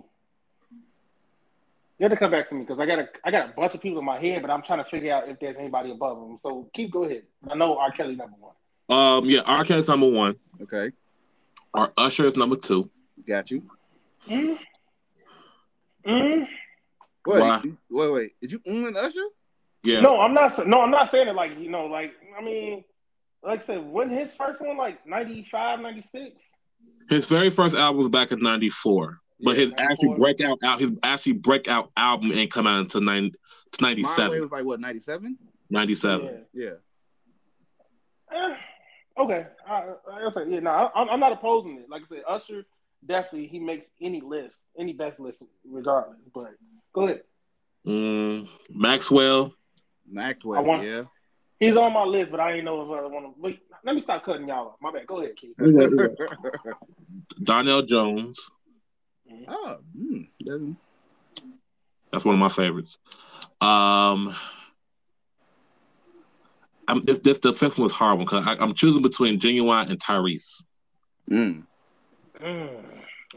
You have to come back to me because I got a I got a bunch of people in my head, but I'm trying to figure out if there's anybody above them. So keep go ahead. I know R. Kelly number one. Um. Yeah. R. Kelly's number one. Okay. Our Usher is number two. Got you. Mm. Mm. Wait, Why? you- wait, wait. Did you mm and Usher? Yeah. No, I'm not. No, I'm not saying it like you know, like I mean, like I said, when his first one, like 95, 96? His very first album was back in '94, but Yeah, his actually breakout out his actually breakout album ain't come out until nine, to 97, was like what, 97? 97. Yeah. Eh, okay, I, I say yeah. No, I, I'm not opposing it. Like I said, Usher definitely he makes any list, any best list, regardless. But go ahead. Mm, Maxwell. Maxwell, want- yeah. He's on my list, but I ain't know if I want to. Wait, let me stop cutting y'all off. My bad. Go ahead, Keith. Donell Jones. oh, mm, That's one of my favorites. Um, I'm, this, this the fifth one was hard one because I'm choosing between Ginuwine and Tyrese. mm. Mm,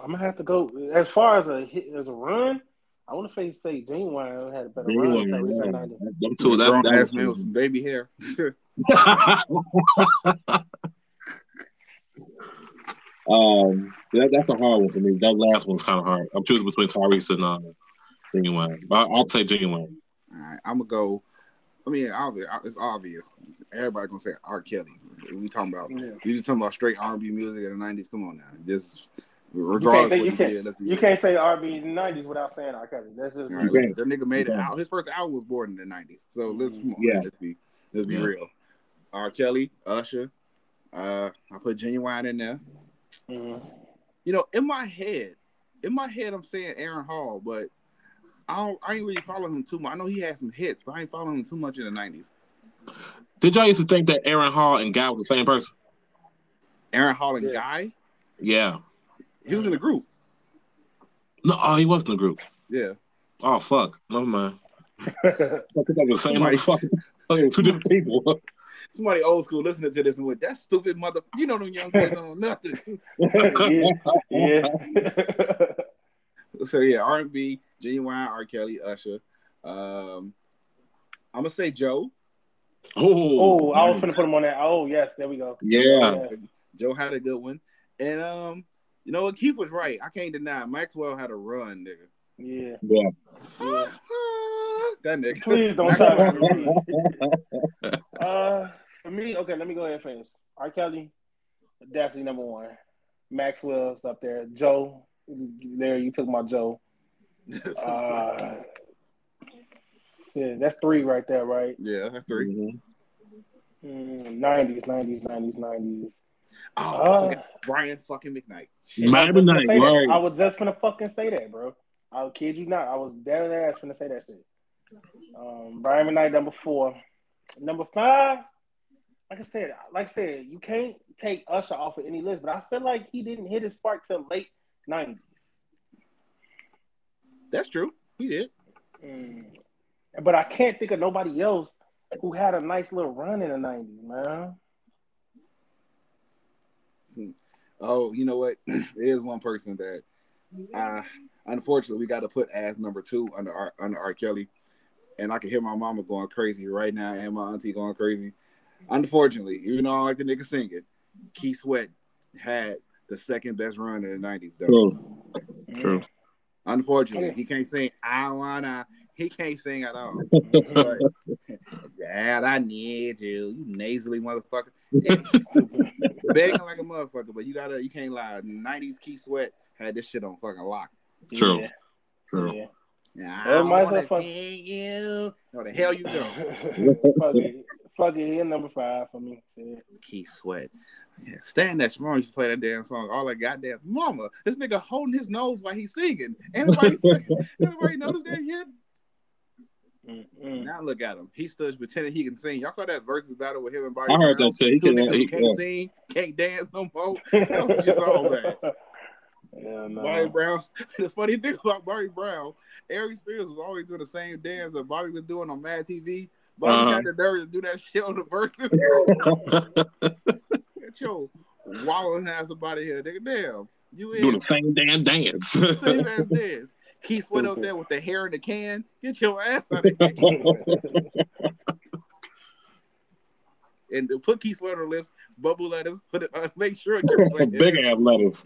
I'm gonna have to go as far as a hit, as a run. I want to say say Ginuwine had a better run. than Tyrese at 90. Them two. That, Grown that ass man with some baby hair. um, that, that's a hard one for me. That last one's kind of hard. I'm choosing between Tyrese and uh, Ginuwine. But I'll, I'll say Ginuwine. All right, I'm gonna go. I mean, obvious. It's obvious. Everybody gonna say R. Kelly. We talking about. Yeah. We just talking about straight R&B music in the '90s. Come on now, just You regardless can't, what you, he did. You can't say RB in the 90s without saying R. Kelly. That's just All right, can't. that nigga made it out. His first album was born in the '90s. So let's come on. Yeah. Let's be let's be Yeah. real. R. Kelly, Usher. Uh, I put Ginuwine in there. Mhm. You know, in my head, in my head, I'm saying Aaron Hall, but I don't. I ain't really following him too much. I know he had some hits, but I ain't following him too much in the '90s. Did y'all used to think that Aaron Hall and Guy were the same person? Aaron Hall and Yeah. Guy, Yeah. He was in the group. No, oh, he wasn't in the group. Yeah. Oh fuck. Never mind. I think that was the same Somebody- motherfucker. Oh, two different people. Somebody old school listening to this and went, "That stupid mother." You know them young boys don't know nothing. yeah. yeah. so yeah, R and B, Ginuwine, R. Kelly, Usher. Um, I'm gonna say Joe. Oh, oh, I was gonna put him on that. Oh, yes, there we go. Yeah. Joe had a good one, and um, you know what? Keith was right. I can't deny. Maxwell had a run, nigga. Yeah. Yeah. yeah. that nigga. Please don't Maxwell try had a run. to Uh, for me, okay, let me go ahead and finish. R. Kelly, definitely number one. Maxwell's up there. Joe, there you took my Joe. Uh, yeah, that's three right there, right? yeah, that's 3 Mhm. Mm, 90s, 90s, 90s, 90s. Oh, Uh, Brian fucking McKnight. I Miami was just gonna right. I was just gonna fucking say that, bro. I'll kid you not. I was dead ass gonna say that shit. Um, Brian McKnight, number four. Number five, like I said, like I said, you can't take Usher off of any list, but I feel like he didn't hit his spark till late 90s. That's true. He did. Mm. But I can't think of nobody else who had a nice little run in the 90s, man. Oh, you know what? there is one person that, uh, unfortunately, we got to put as number two under R, under R. Kelly, and I can hear my mama going crazy right now, and my auntie going crazy. Unfortunately, even though I like the nigga singing, Keith Sweat had the second best run in the '90s. Though, True. True. unfortunately, he can't sing. I wanna. He can't sing at all. But, Dad, I need you. You nasally motherfucker. Yeah. Begging like a motherfucker, but you gotta, you can't lie. '90s Keith Sweat had this shit on fucking lock. True. Yeah. True. Yeah. Yeah, That I might as wanna fuck- you. No, the hell you don't. fuck it. Fuck it. He number five for me. Yeah. Keith Sweat. Yeah, Stan that Smart used to play that damn song. All that goddamn mama. This nigga holding his nose while he's singing. Anybody, anybody notice that yet? Mm-mm. Now look at him. He stood pretending he can sing. Y'all saw that versus battle with him and Bobby I heard Brown? that shit. He Two can, he can't yeah. sing, can't dance no more. That was just all bad. Yeah, no. Bobby Brown. The funny thing about Bobby Brown, Aries Spears was always doing the same dance that Bobby was doing on Mad TV. Bobby Uh-huh. had the nerve to do that shit on the verses. Get your wallowing ass up out of here, nigga. Damn, you Do the same damn dance. same ass dance. Keith Sweat out there with the hair in the can. Get your ass out of here. and put Keith Sweat on the list. Bubble letters. Put it. Uh, make sure. Keith Big ass letters.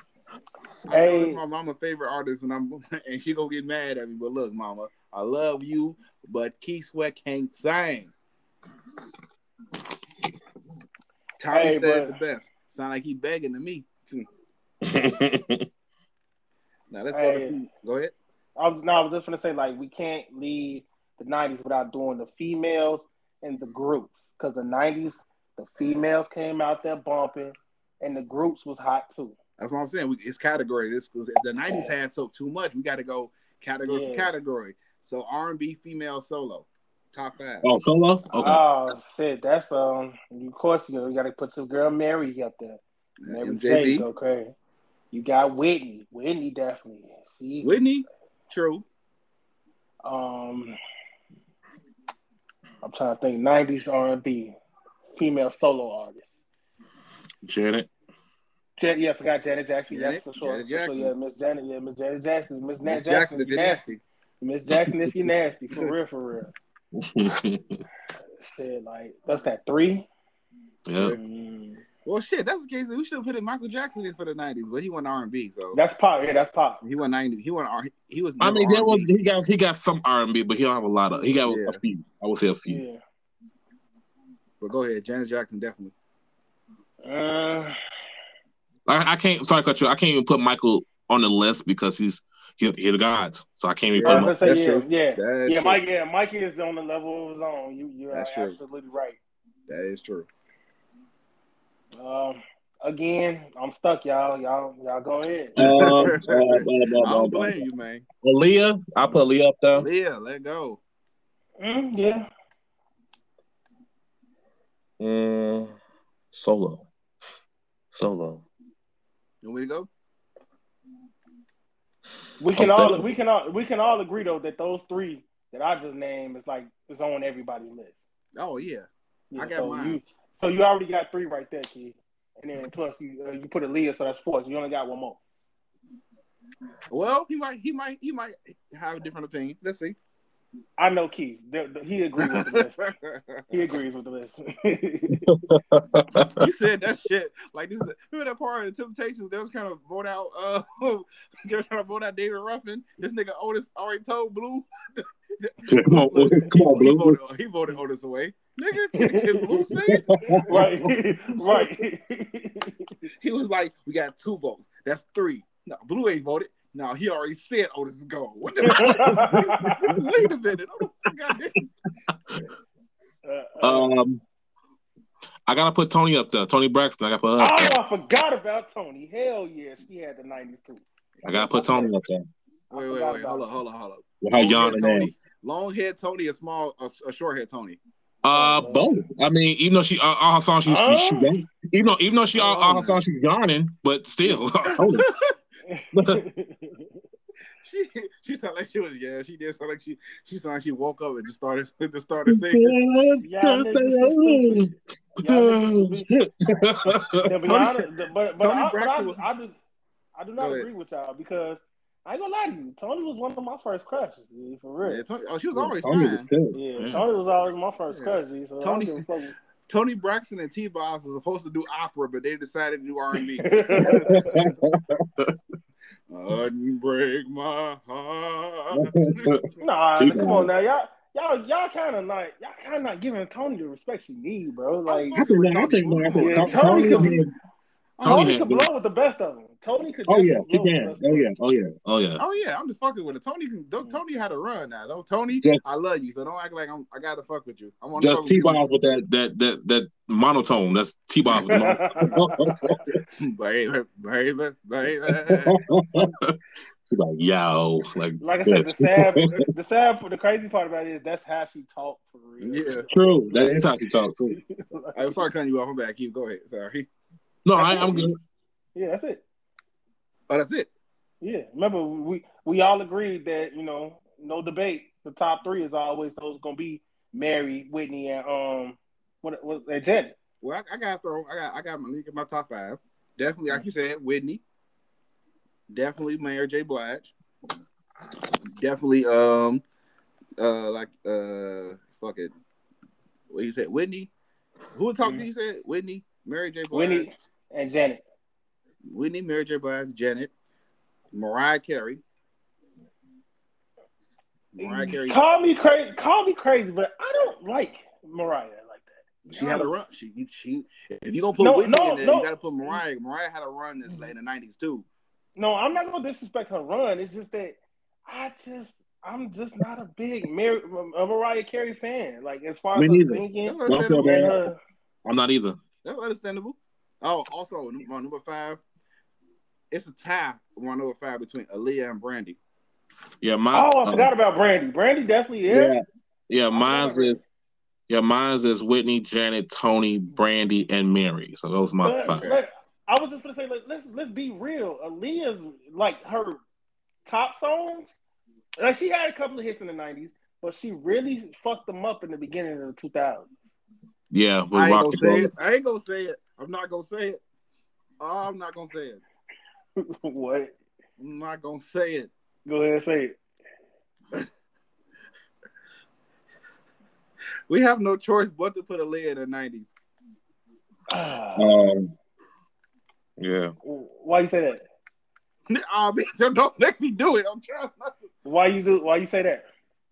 Hey. it's my mama favorite artist, and I'm and she gonna get mad at me. But look, mama, I love you, but Keith Sweat can't sing. Tommy Hey, said it the best. Sound like he begging to me. Now let's go. Hey. To, go ahead. I was no, I was just gonna say like we can't leave the '90s without doing the females and the groups because the '90s the females came out there bumping and the groups was hot too. That's what I'm saying. We, it's category. This the '90s had so too much. We got to go category Yeah. for category. So R&B female solo, top five. oh, solo? Okay. Oh shit, that's um. Of course, you know you got to put your girl Mary up there. Mary J. MJB, Go crazy. You got Whitney. Whitney definitely. See, Whitney, true. um, I'm trying to think. '90s R&B female solo artist. Janet. Jan- yeah, I forgot Janet Jackson. Janet- yes, for sure. Janet For sure, Jackson. yeah, Miss Janet. Yeah, Miss Janet Jackson. Miss Nat Jackson. Jackson, if if you you're nasty. nasty. Miss Jackson, if you nasty, for real, for real. Shit, like that's that three. yeah. Mm, Well, shit, that's the case. We should have put in Michael Jackson in for the '90s, but he went R&B, so that's pop. Yeah, that's pop. he went '90. He went R. He was. I mean, never there was R&B. he got he got some R and B, but he don't have a lot of. He got Yeah. a few. I would say a few. Yeah. But go ahead, Janet Jackson definitely. Uh, I, I can't. Sorry, cut you. I can't even put Michael on the list because he's he, he the gods. So I can't even I put him. say, That's yeah, true. yeah, That's yeah. true. Mike, yeah, Mikey is on the level of his own. You, you're That's true. absolutely right. That is true. Um, again, I'm stuck, y'all. Y'all, y'all go ahead. Um, uh, I don't blame you, man. Aaliyah, I put Leah up there. Leah, let go. Mm, yeah. Mm, solo, solo. You want me to go? We can I'm all we can all we can all agree though that those three that I just named is like is on everybody's list. Oh yeah. I got so mine. You, so you already got three right there, kid. And then plus you uh, you put Aaliyah, so that's four. So you only got one more. Well, he might, he might, he might have a different opinion. Let's see. I know Keith. The- the- he agrees with the list. He agrees with the list. you said that shit like this. Is, remember that part of the Temptations? They was kind of vote out. Uh, they were trying to vote out David Ruffin. This nigga Otis already told Blue. Come on, Look, come he, on, he Blue. voted, he voted Otis away. Nigga, can, can Blue say it? right, right. He was like, "We got two votes. That's three. No, Blue ain't voted. No, he already said Otis is gone. What the? Wait a minute. Oh, goddamn. Um, I gotta put Toni up there. Toni Braxton. I gotta put her. Up there. oh, I forgot about Toni. Hell yeah, she had the '90s too. I gotta put Toni up there. Wait, wait, wait. Hold up, hold up, hold up. With her Long yawn head Toni, long head Toni, a small, a, a short head Toni. Uh, both. I mean, even though she uh, all her songs, she, she, she Oh. even though even though she all, all her Oh. songs she's yarning, but still. Toni. She she sounded like she was yeah. She did sound like she she sounded like she woke up and just started just started singing. Y'all niggas so stupid. To be Toni- honest, the- but, but, Toni I, but Braxton I, was- I, just, I do Go not ahead. agree with y'all because I ain't gonna lie to you. Toni was one of my first crushes, G, for real. Yeah, Toni, oh, she was always Toni was fine. good. Yeah, Yeah. Toni was always my first Yeah. crush. G, so Toni- I don't give a fuck. Toni Braxton and T-Boz was supposed to do opera, but they decided to do R and B. Unbreak my heart. nah, T-Bone. come on now, y'all. Y'all, y'all kind of like y'all kind of not giving Toni the respect she need, bro. Like fucking with I think, Toni. I think, Yeah, Toni, Toni Toni, could- had- Oh, Toni, Toni had could blow with the best of them. Toni could. Oh yeah, definitely blow with can. Oh yeah, oh yeah, oh yeah. Oh yeah, I'm just fucking with it. Toni can. don't- Toni had a run now. Don't Toni? Just- I love you, so don't act like I'm. I gotta fuck with you. I'm to Just fuck T with Bob with that that that that monotone. That's T Bob with the monotone. you, baby, baby, baby. Like, yo, like, Like I said, the sad, the sad, the crazy part about it is that's how she talked for real. Yeah. true. That is how she talks too. I'm sorry cutting you off. I'm back. You go ahead. Sorry. No, I, I'm good. yeah, that's it. Oh, that's it. Yeah, remember we we all agreed that you know no debate. The top three is always those gonna be Mary, Whitney, and um what what and Janet. Well, I, I gotta throw. I got. I got. Let me get my top five. Definitely, like you said, Whitney. Definitely, Mary J. Blige. Definitely, um, uh, like, uh, fuck it. What you said, Whitney, Who was talking? You said Whitney, Mary J. Blige, Whitney and Janet. Whitney, Mary J. Blige, Janet, Mariah Carey. Mariah Carey. Call me crazy. Call me crazy, but I don't like Mariah like that. She had a run. She, she. If you gonna put No, Whitney no, in there, no. you gotta put Mariah. Mariah had a run in, in the nineties too. No, I'm not gonna disrespect her run. It's just that I just I'm just not a big Mar- a Mariah Carey fan. Like as far as Me her neither. singing That's and Well, I feel understandable. bad. her, I'm not either. That's understandable. Oh, also number, number five, it's a tie. One number five between Aaliyah and Brandy. Yeah, my. oh, I uh, forgot about Brandy. Brandy definitely is. Yeah, yeah. I Mine's is. Yeah, mine's is Whitney, Janet, Toni, Brandy, and Mary. So those are my But, five. like, I was just gonna say, like, let's let's be real. Aaliyah's like her top songs. Like she had a couple of hits in the '90s, but she really fucked them up in the beginning of the 2000s. Yeah, with I ain't gonna say it. I ain't gonna say it. I'm not gonna say it. Oh, I'm not gonna say it. what? I'm not gonna say it. Go ahead and say it. We have no choice but to put Aaliyah in the nineties. Ah, Um, yeah. why you say that? Oh, bitch, don't make me do it. I'm trying not to. Why you do? Why you say that?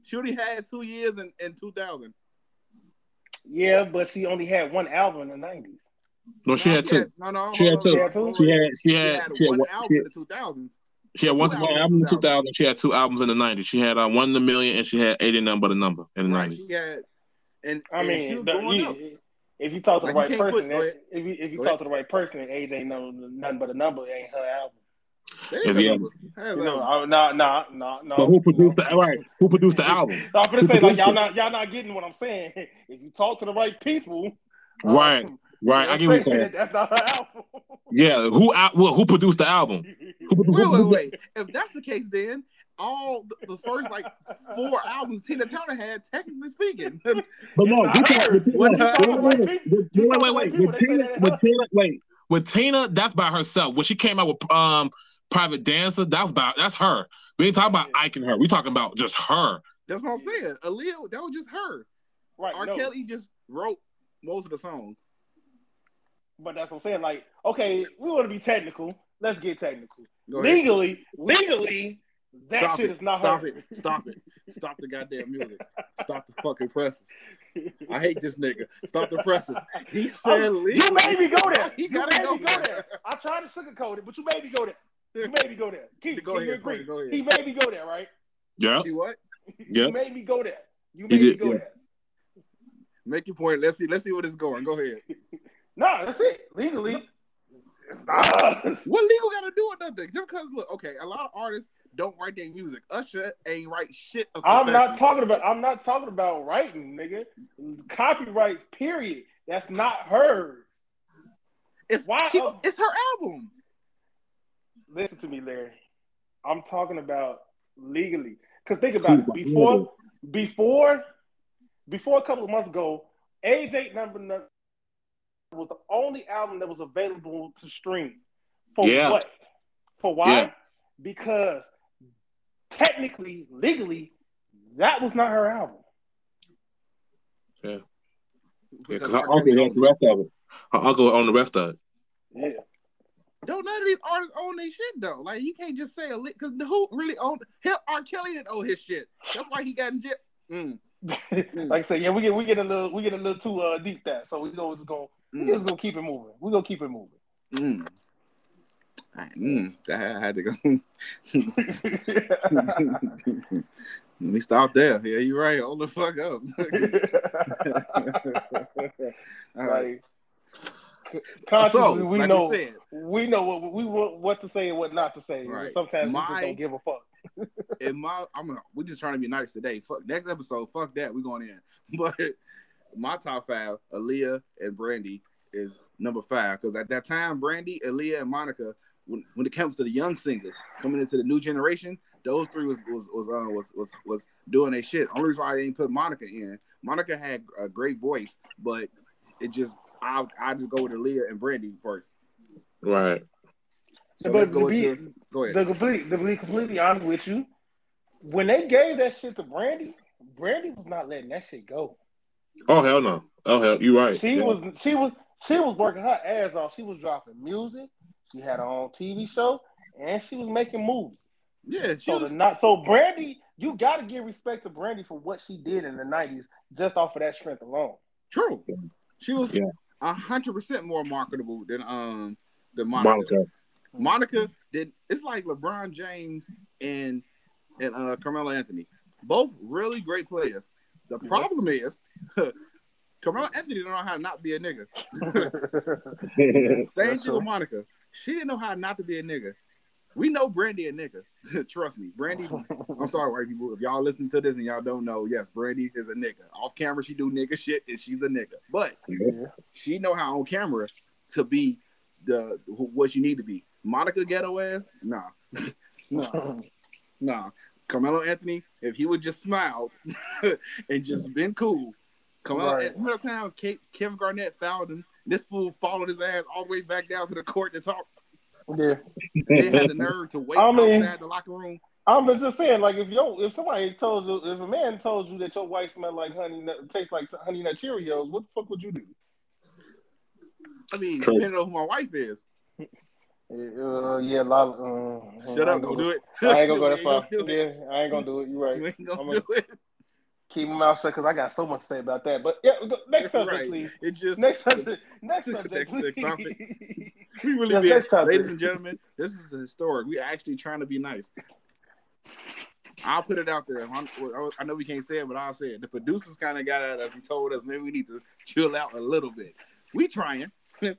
She only had two years in, in 2000. Yeah, but she only had one album in the '90s. No, she No, had two. no, no. She had hold two. hold on. She had. She She had. had She had one one- album in the 2000s. She had one, Two one albums album in in 2000. She had two albums in the 90s. She had uh, one in the million and she had 80 number the number in the Right, 90s. she had, and, I mean, was the- you- if you talk to the Like, right person, put- that, if you if you talk to the right person, age ain't no nothing but a number. It ain't her album. There If is a you- number. There's You know, nah, nah, nah, no. But who produced no. the right? Who produced the album? I'm gonna Who say like y'all it? not y'all not getting what I'm saying. If you talk to the right people, um, Right, right. I get what you're saying. That's not her album. Yeah, who out? Well, who produced the album? Who, who, Wait, who- wait, wait. If that's the case, then all the, the first like four albums Tina Turner had, technically speaking, But no, It's you not talk- her. with Tina- What wait, wait, wait, wait, wait, wait, wait. With Tina, with. Tina, wait, with Tina, that's by herself. When she came out with um Private Dancer, that's about that's her. We ain't talking about Ike and her. We talking about just her. that's what I'm saying. Aaliyah, that was just her. right, R. no. Kelly just wrote most of the songs. But that's what I'm saying. Like, okay, we want to be technical. Let's get technical. Legally, legally, that Stop shit it. is not Stop her. it. Stop it. Stop the goddamn music. Stop the fucking presses. I hate this nigga. Stop the presses. He said legally. you made me go there. He You gotta made go me go there. there. I tried to sugarcoat it, but you made me go there. You made me go there. Keep, Go can ahead, agree? go ahead. He made me go there, right? Yeah, You what? Yeah. You made me go there. You He made me go yeah. there. Make your point. Let's see. Let's see where this going. Go ahead. No, that's it. Legally, it's not. What legal got to do with nothing? Just because look, okay, a lot of artists don't write their music. Usher ain't write shit. Of I'm not confessions. talking about. I'm not talking about writing, nigga. Copyright. Period. That's not her. It's Why- she- oh. it's her album. Listen to me, Larry. I'm talking about legally. Cause think about it. Before, before, before a couple of months ago, Age Eight Number Nine was the only album that was available to stream. For Yeah. what? For why? Yeah. Because technically, legally, that was not her album. yeah. Because Because her R. Uncle owns the rest of it. Her uncle owned the rest of it. Yeah. Don't none of these artists own their shit though. Like you can't just say a lick because who really owned him? R. Kelly didn't own his shit. That's why he got in jail. Mm, like I said, yeah, we get we get a little we get a little too uh, deep that, so we go just go we mm, just gonna keep it moving. We're gonna keep it moving. mm. I, mm, I had to go. Let me stop there. Yeah, you're right. Hold the fuck up. Like consciously, So, we like know we said, we know what we what, what to say and what not to say. Right. Sometimes we just don't give a fuck. in my I'm we're just trying to be nice today. Fuck next episode, fuck that. We're going in. But my top five, Aaliyah and Brandy, is number five. Because at that time, Brandy, Aaliyah, and Monica, when, when it comes to the young singers coming into the new generation, those three was was was uh, was, was was doing their shit. Only reason why I didn't put Monica in. Monica had a great voice, but it just I I just go with Aaliyah and Brandy first. Right. So But let's go to be- into go ahead. To, complete, to be completely honest with you, when they gave that shit to Brandy, Brandy was not letting that shit go. Oh hell no. Oh hell, you right. She Yeah. was she was she was working her ass off. She was dropping music. She had her own TV show, and she was making movies. Yeah, she So was. the not so Brandy, you got to give respect to Brandy for what she did in the '90s, just off of that strength alone. True. She was a hundred percent more marketable than um than Monica. Monica. Monica did. It's like LeBron James and and uh, Carmelo Anthony, both really great players. The problem is, Carmelo Anthony don't know how to not be a nigga. Same thing with Monica. She didn't know how not to be a nigga. We know Brandy a nigga. Trust me, Brandy. I'm sorry, white people. If y'all listen to this and y'all don't know, yes, Brandy is a nigga. Off camera, she do nigga shit, and she's a nigga. But Yeah. she know how on camera to be the what you need to be. Monica ghetto ass, nah, nah, nah. Carmelo Anthony, if he would just smile and just been cool. Carmelo, Right. at middle town, Kate, Kevin Garnett found him. This fool followed his ass all the way back down to the court to talk. yeah. They had the nerve to wait I mean- outside the locker room. I'm just saying, like if yo, if somebody told you, if a man told you that your wife smelled like honey, nut, tastes like honey nut Cheerios, what the fuck would you do? I mean, True. depending on who my wife is. Uh, yeah, Lala. Uh, Shut I up, ain't don't do it. I ain't gonna go that far. do it. Yeah, I ain't gonna do it. You're You right. ain't gonna I'm do gonna- it. Keep my mouth shut because I got so much to say about that. But yeah, go- next subject, Right. please. It just Next subject. Next subject, Next- please. next topic. We really Yes, next topic. Ladies and gentlemen, this is a historic. We're actually trying to be nice. I'll put it out there. I know we can't say it, but I'll say it. The producers kind of got at us and told us maybe we need to chill out a little bit. We trying. Yeah.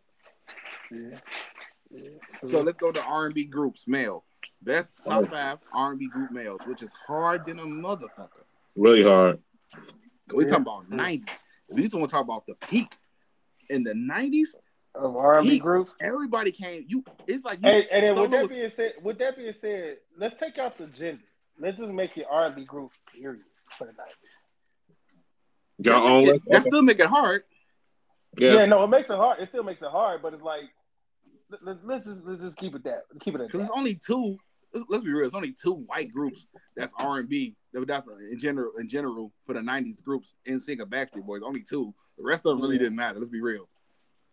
Yeah. So let's go to R&B groups, male. Best top oh. five R&B group males, which is hard than a motherfucker. Really hard. We talking about mm-hmm. 90s. We just want to talk about the peak. In the 90s, of R&B Heat. groups. everybody came. You, it's like you. Hey, and then with that was- being said, with that being said, let's take out the gender. Let's just make it R&B groups. Period. For the night. Y'all own that, it? that still make it hard. Yeah. Yeah. no, it makes it hard. It still makes it hard, but it's like let, let, let's just let's just keep it that keep it at because it's only two. Let's, let's be real. It's only two white groups that's R and B. That's uh, in general. In general, for the '90s groups, NSYNC and Backstreet Boys, only two. The rest of them really Yeah. didn't matter. Let's be real.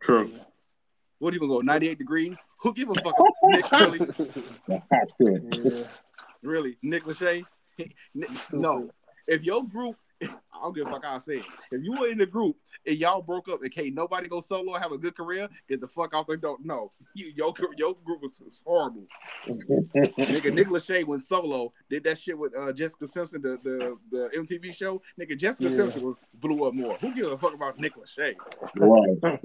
True. What do you even go? 98 degrees? Who give a fuck? Nick, really, yeah. really, Nick Lachey? Nick- no. If your group, I don't give a fuck how I say. If you were in the group and y'all broke up and can't nobody go solo have a good career, get the fuck out there. Don't know. You, your, your group was, was horrible. Nigga, Nick Lachey went solo, did that shit with uh, Jessica Simpson, the, the the MTV show. Nigga, Jessica Yeah. Simpson was blew up more. Who gives a fuck about Nick Lachey? Right.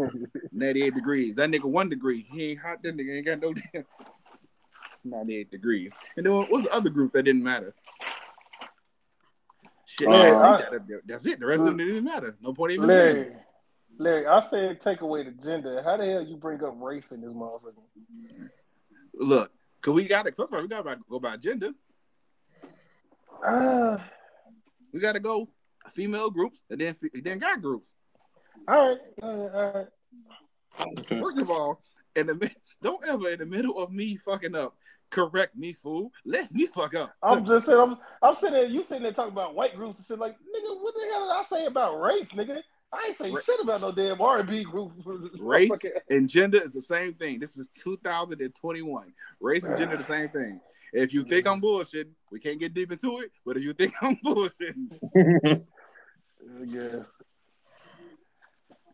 98 degrees. That nigga one degree. He ain't hot. That nigga ain't got no damn 98 degrees. And then what's the other group that didn't matter? Shit, Yeah, that's, I- that's it. The rest of them didn't even matter. No point even saying. Larry, Larry, I said take away the gender. How the hell you bring up race in this motherfucker? Look, cause we got it. first of all, we got to go by gender. Ah, We got to go female groups and then then guy groups. all right, all right, all right. First of all, in the don't ever in the middle of me fucking up correct me, fool. Let me fuck up. I'm just saying, I'm, I'm sitting there, you sitting there talking about white groups and shit. Like, nigga, what the hell did I say about race, nigga? I ain't saying Ra- shit about no damn R&B group. Race and gender is the same thing. This is 2021. Race and gender the same thing. If you think I'm bullshitting, we can't get deep into it. But if you think I'm bullshitting, Yes.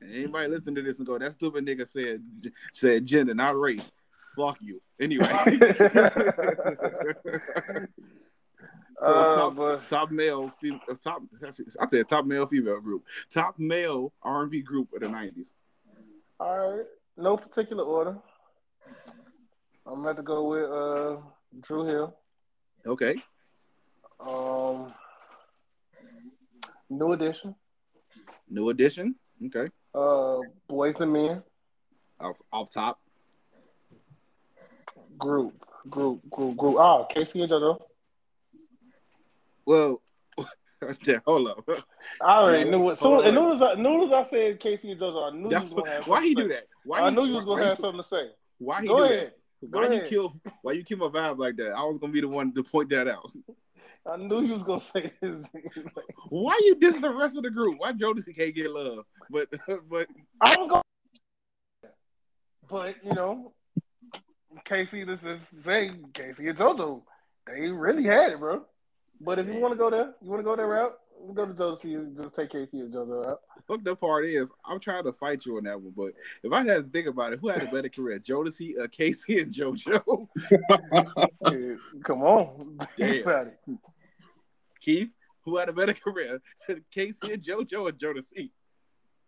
and anybody listen to this and go, that stupid nigga said said gender, not race. Fuck you. Anyway. So Uh, top, but- top male, fem- uh, top. I said top male, female group. Top male R and B group of the nineties. All right, no particular order. I'm have to go with uh, Dru Hill. Okay, Um, New Edition. New Edition. Okay, Uh, Boyz II Men. off off top. Group. Group. Group. Group. Ah, oh, K-Ci and JoJo. Well, yeah, hold up. I already knew it. So, as soon as I, as I said K-Ci and JoJo, I knew That's you was gonna have why he do that. Why I knew you was gonna have something to say. Why he Go do ahead. that? Go Why ahead. you kill? Why you kill my vibe like that? I was gonna be the one to point that out. I knew you was gonna say this. Why you diss the rest of the group? Why Jodeci can't get love? But but I was going, but you know, K-Ci, this is say K-Ci and JoJo, they really had it, bro. But if you want to go there, you want to go that route, we'll go to Jodeci and just take K-Ci and JoJo out. fuck the part is, I'm trying to fight you on that one. But if I had to think about it, who had a better career, Jodeci, uh, K-Ci, and JoJo? Yeah, come on, Damn. think about it. Keith, who had a better career, K-Ci and JoJo or Jodeci?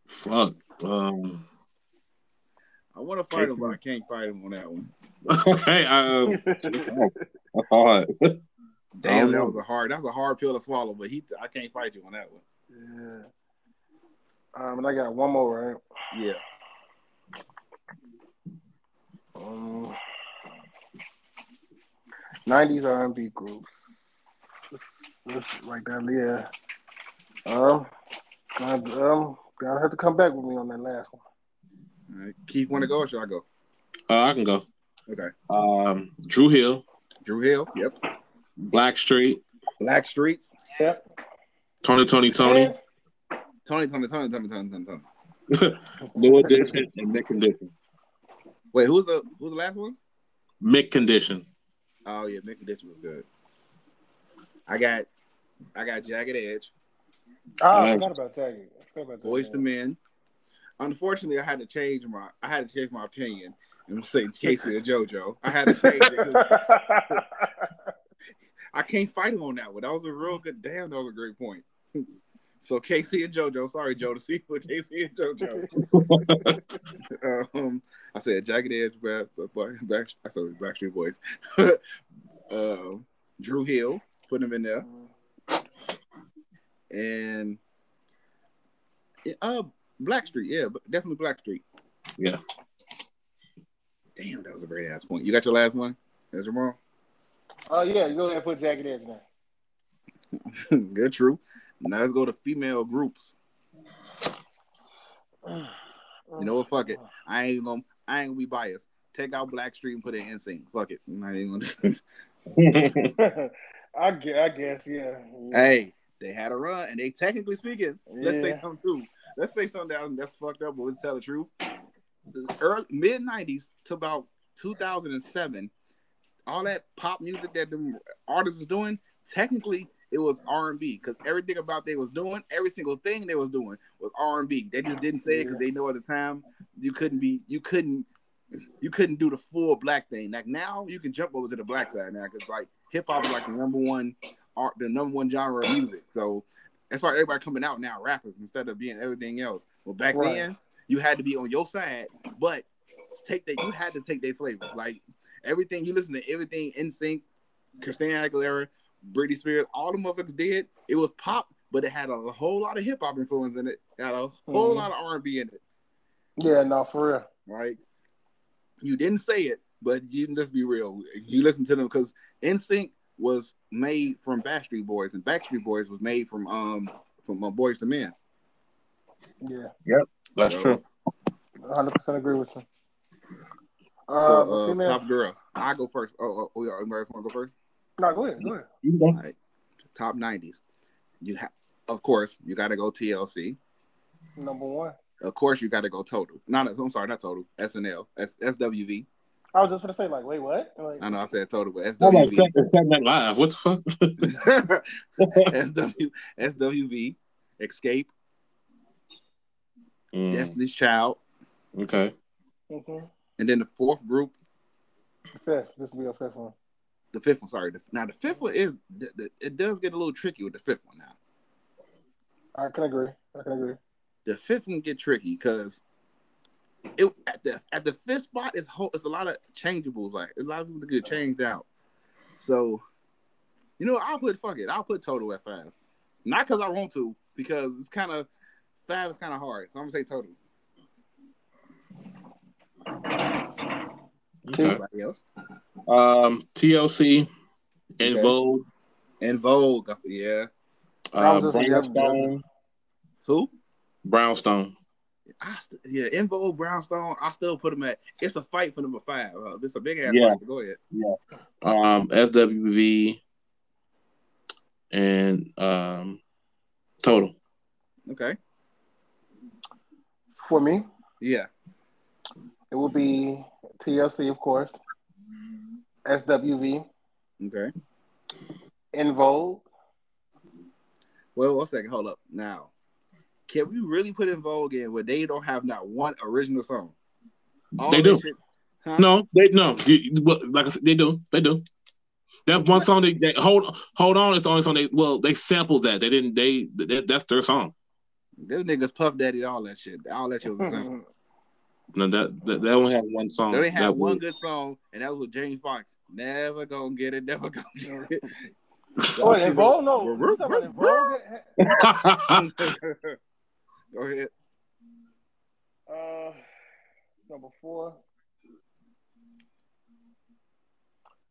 Fuck. Um, I want to fight him, but I can't fight him on that one. okay. Um, that's hard. Damn, that know. was a hard. That's a hard pill to swallow. But he, I can't fight you on that one. yeah. Um, and I got one more, right? Yeah. Um, 90s R&B groups. Let's write that, yeah. Um, God, um, gotta have to come back with me on that last one. All right. Keith, want to go or should I go? Uh, I can go. Okay. Um, Dru Hill. Dru Hill. Yep. Blackstreet. Black Street. Yep. Tony, Tony, Tony. Tony, Tony, Tony, Tony, Tony, Tony, Tony. New Edition and Mick Condition. Wait, who's the who's the last one? Mick Condition. Oh yeah, Mick Condition was good. I got I got Jagged Edge. Oh, I forgot about Jagged. I forgot about Boyz II Men. Unfortunately, I had to change my I had to change my opinion and say K-Ci and JoJo. I had to change it I can't fight him on that one. That was a real good. Damn, that was a great point. so K-Ci and JoJo. Sorry, Joe, to see with K-Ci and JoJo. um, I said Jagged Edge, Black, Black I said Backstreet Boys. um, Dru Hill, put him in there, and uh, Blackstreet, yeah, but definitely Blackstreet. Yeah. Damn, that was a great ass point. You got your last one, as Jamal? Oh yeah, you go ahead and put Jagged Edge now. Good, true. Now let's go to female groups. You know what? Fuck it. I ain't gonna. I ain't gonna be biased. Take out Blackstreet and put it NSYNC. Fuck it. I'm not even gonna. I guess, I guess, yeah. hey, they had a run, and they technically speaking. Let's say Yeah. something too. Let's say something that, that's fucked up, but let's tell the truth. The early mid '90s to about 2007, all that pop music that the artists was doing, technically it was R&B because everything about they was doing, every single thing they was doing was R&B. They just didn't say it because they know at the time you couldn't be, you couldn't, you couldn't do the full black thing. Like now, you can jump over to the black side now because like hip hop is like the number one art, the number one genre of music. So that's why everybody coming out now rappers instead of being everything else. Well, back Right. then you had to be on your side, but take that you had to take their flavor. Like everything you listen to, everything NSYNC, Christina Aguilera, Britney Spears, all the motherfuckers did. It was pop, but it had a whole lot of hip hop influence in it. It had a whole Mhm. lot of R and B in it. Yeah, no, for real. Like you didn't say it, but you can just be real. You listen to them because NSYNC was made from Backstreet Boys, and Backstreet Boys was made from um from uh, Boyz II Men. Yeah, Yep. That's So- true. 100 percent agree with you. So, Uh, uh, female- top girls. I go first. Oh, oh, oh yeah, anybody want to go first? no, go ahead, go ahead. You can go. All right. Top nineties. You have, of course, you got to go TLC. Number one. Of course, you got to go Total. Not, I'm sorry, not Total. SNL. S, SWV. I was just gonna say, like, wait, what? Like, I know I said Total, but I'm like, SWV. Live. What the fuck? SW, SWV. Xscape. Mm, Destiny's Child. okay. mhm. And then the fourth group, The fifth. This will be your fifth one. the fifth one. Sorry, now the fifth one is the, the, it does get a little tricky with the fifth one. Now I can agree. I can agree. the fifth one get tricky because it at the at the fifth spot is whole. It's a lot of changeables. Like a lot of people get changed out. So you know, I'll put fuck it. I'll put total at five. Not because I want to, because it's kind of five is kind of hard. So I'm gonna say total. okay. Anybody else? Um, TLC, In Okay. Vogue, En Vogue, yeah. uh, Brownstone, Who? Brownstone. I st- yeah, En Vogue, Brownstone. I still put them at. It's a fight for number five. Uh, it's a big ass Yeah. fight. but Go ahead. Yeah. Um, SWV, and um, Total. Okay. For me, Yeah. it will be TLC, of course, SWV, Okay. En Vogue. Well, one second. Hold up. Now, can we really put En Vogue in where they don't have not one original song? All They do. shit- huh? No, they no. Like I said, they do. They do. That one song they, they hold hold on is the only song they well they sampled that they didn't they that, that's their song. Them niggas Puff Daddy, all that shit. All that shit was the same. No, that that, that only had one song. They only had one was- good song, and that was with Jamie Foxx. Never gonna get it. Never gonna get it. Oh, En Vogue? No, you talking about En Vogue? Go ahead. Uh, number four.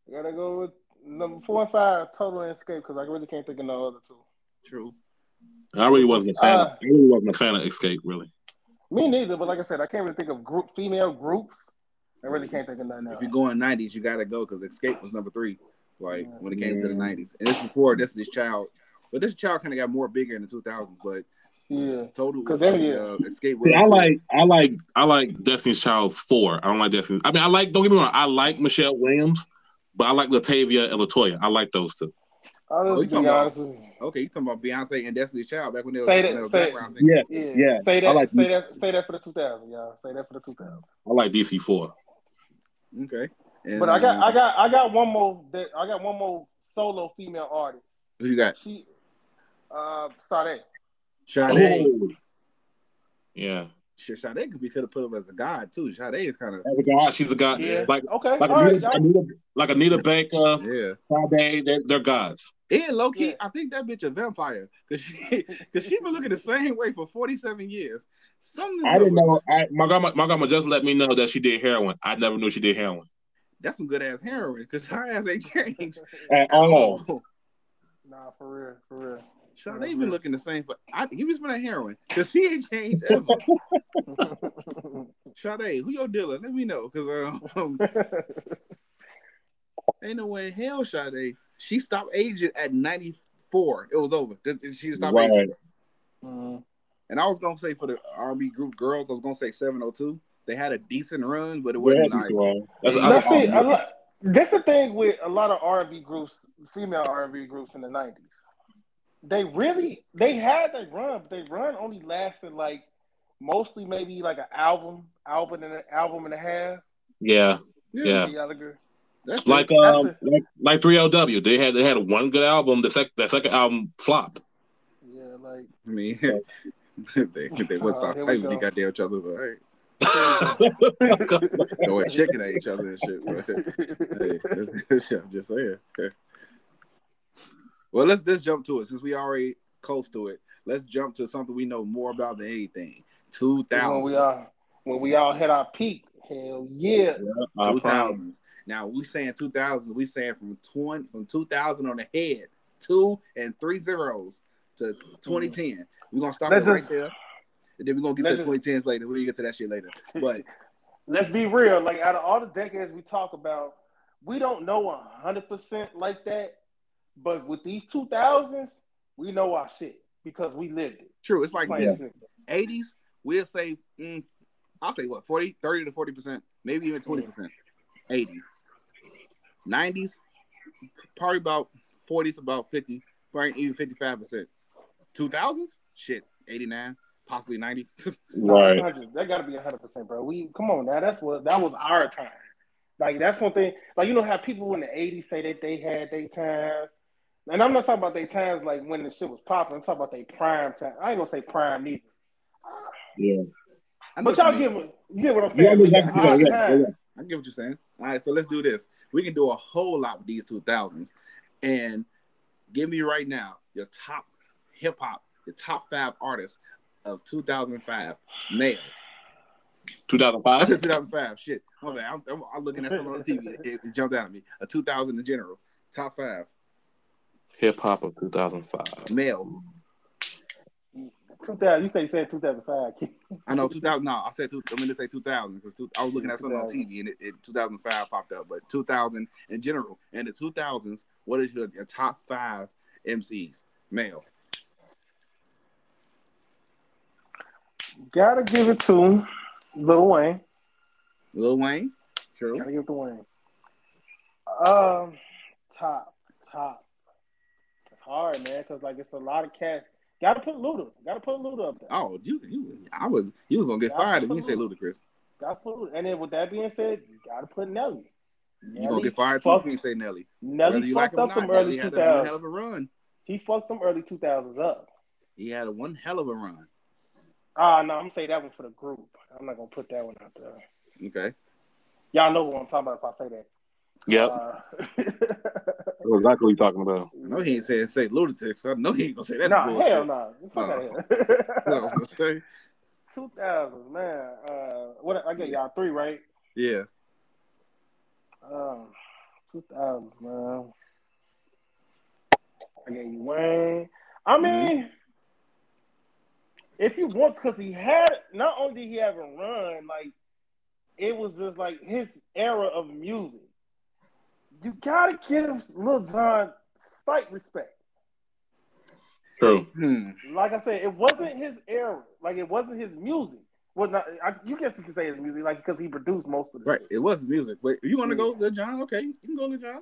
I gotta go with number four and five, Total and Xscape, because I really can't think of no other two. True. I really wasn't a fan. Uh, of, I really wasn't a fan of Xscape. Really. Me neither, but like I said, I can't really think of group female groups. I really can't think of nothing else. If you're going '90s, you gotta go because Xscape was number three. Like when it came to the '90s, and it's before Destiny's Child. But this child kind of got more bigger in the 2000s. But Yeah. Total 'Cause was then, uh, yeah. Xscape. Was I like I like I like Destiny's Child four. I don't like Destiny's. I mean, I like. Don't get me wrong. I like Michelle Williams, but I like LaTavia and LeToya. I like those two. I'll Oh, you just talking about- honest with you. Okay, you talking about Beyonce and Destiny's Child back when they were, Say when that- they were say- background singers. Yeah, Yeah. Yeah, Say that. I like- say that. Say that for the 2000, y'all. Say that for the 2000. I like DC four. Okay. And, But I got, um, I got, I got one more. That I got one more solo female artist. Who you got? She, uh, Sade. Sade. Oh. Yeah, Shit, Sade could be could have put him as a god too. Sade is kind of as a god, she's a god. Yeah. Like Okay. like all right, Anita, y'all. Anita, like Anita Baker, yeah. Sade, they're, they're gods. And low key, Yeah. I think that bitch a vampire because she because she been looking the same way for forty seven years. Something I didn't know. I, my grandma, my grandma just let me know that she did heroin. I never knew she did heroin That's some good ass heroin because her ass ain't changed at at all. all. Nah, for real, for real. Sade been looking the same for. I, he was been a heroin because he ain't changed ever. Sade, who your dealer? Let me know because um, ain't no way in hell Sade. She stopped aging at ninety four. It was over. She stopped aging. Right. Mhm. And I was gonna say for the R&B group girls, I was gonna say 702. They had a decent run, but it wasn't that's like wrong. That's, Now, that's, see, that's the thing with a lot of R&B groups, female R&B groups in the '90s. They really, they had their run, but they run only lasted like mostly maybe like an album, album and an album and a half. yeah. yeah, Yeah. That's true. Like um, like like three LW. They had they had one good album. The second the second album flopped. Yeah, like I mean, they they would stop Uh, here we fighting with go. the goddamn each other, but hey, throwing chicken at each other and shit. But hey, this, this shit, I'm just saying. Okay. Well, let's let's jump to it since we already close to it. Let's jump to something we know more about than anything. Two thousand. when we all when we all hit our peak, hell yeah. I Two promise. thousands. Now we saying two thousands. We saying from twenty from two thousand on the head, two and three zeros to twenty ten. We're gonna stop Let's it right just- there, and then we're gonna get to twenty tens later. We'll get to that shit later. But Let's be real. Like out of all the decades we talk about, we don't know hundred percent like that. But with these two thousands, we know our shit because we lived it. true, it's like Like, this. 80s, we'll say, mm, I'll say what, 40, 30 to 40%, maybe even 20%. 80s. 90s, probably about 40s, about 50, probably even 55%. 2000s, shit, 89, possibly 90. Right. That got to be hundred percent, bro. We come on now. That's what that was our time. Like that's one thing. Like you know how people in the '80s say that they had their times, and I'm not talking about their times like when the shit was popping. I'm talking about their prime time. I ain't gonna say prime neither. Yeah. I know But what y'all you get mean. what you get what I'm Yeah, saying. yeah, yeah, yeah, yeah. I get what you're saying. All right, so let's do this. We can do a whole lot with these 2000s. And give me right now your top hip hop, your top five artists of 2005 male. I 2005. said 2005. Shit. My bad. I'm, I'm, I'm looking at something on the TV. It, it jumped out at me. A 2000 in general. Top five. Hip hop of 2005. Male. 2000. You say you said 2005. I know 2000. No, I said two, I'm going to say 2000 because I was looking at something on TV and it, it 2005 popped up. But 2000 in general. And the 2000s, what is your, your top five MCs, male. Gotta give it to Lil Wayne. Lil Wayne, true. Gotta give it to Wayne. Um, top, top. It's hard, man, because like it's a lot of cats. Gotta put Luda. Gotta put Luda up there. Oh, you, you, I was, you was gonna get fired if you say Ludacris. Gotta put Luda. And then with that being said, you gotta put Nelly. You gonna get fired too fucked- if you say Nelly. Nelly Whether you fucked like him or up them not, early Nelly two had a one hell of a run. He fucked them early two thousands up. He had a one hell of a run. Ah, no, I'm gonna say that one for the group. I'm not gonna put that one out there. Okay. Y'all know what I'm talking about if I say that. Yep. Uh, That's exactly what you're talking about. I know he ain't saying say lunatic. I know he ain't gonna say that. nah, bullshit. hell no. Fuck outta You here. know what I'm saying? Two thousands, man. Uh, what I get y'all three right? Yeah. Um, two thousands, man. I gave you Wayne. I mean, if you want, because he had not only did he have a run, like it was just like his era of music. You gotta give Lil Jon slight respect. True. Hmm. Like I said, it wasn't his era. Like it wasn't his music. Well, not, I, you guess you could say his music, like because he produced most of it. Right. It was his music. But if you want to go Lil Jon, okay, you can go Lil Jon.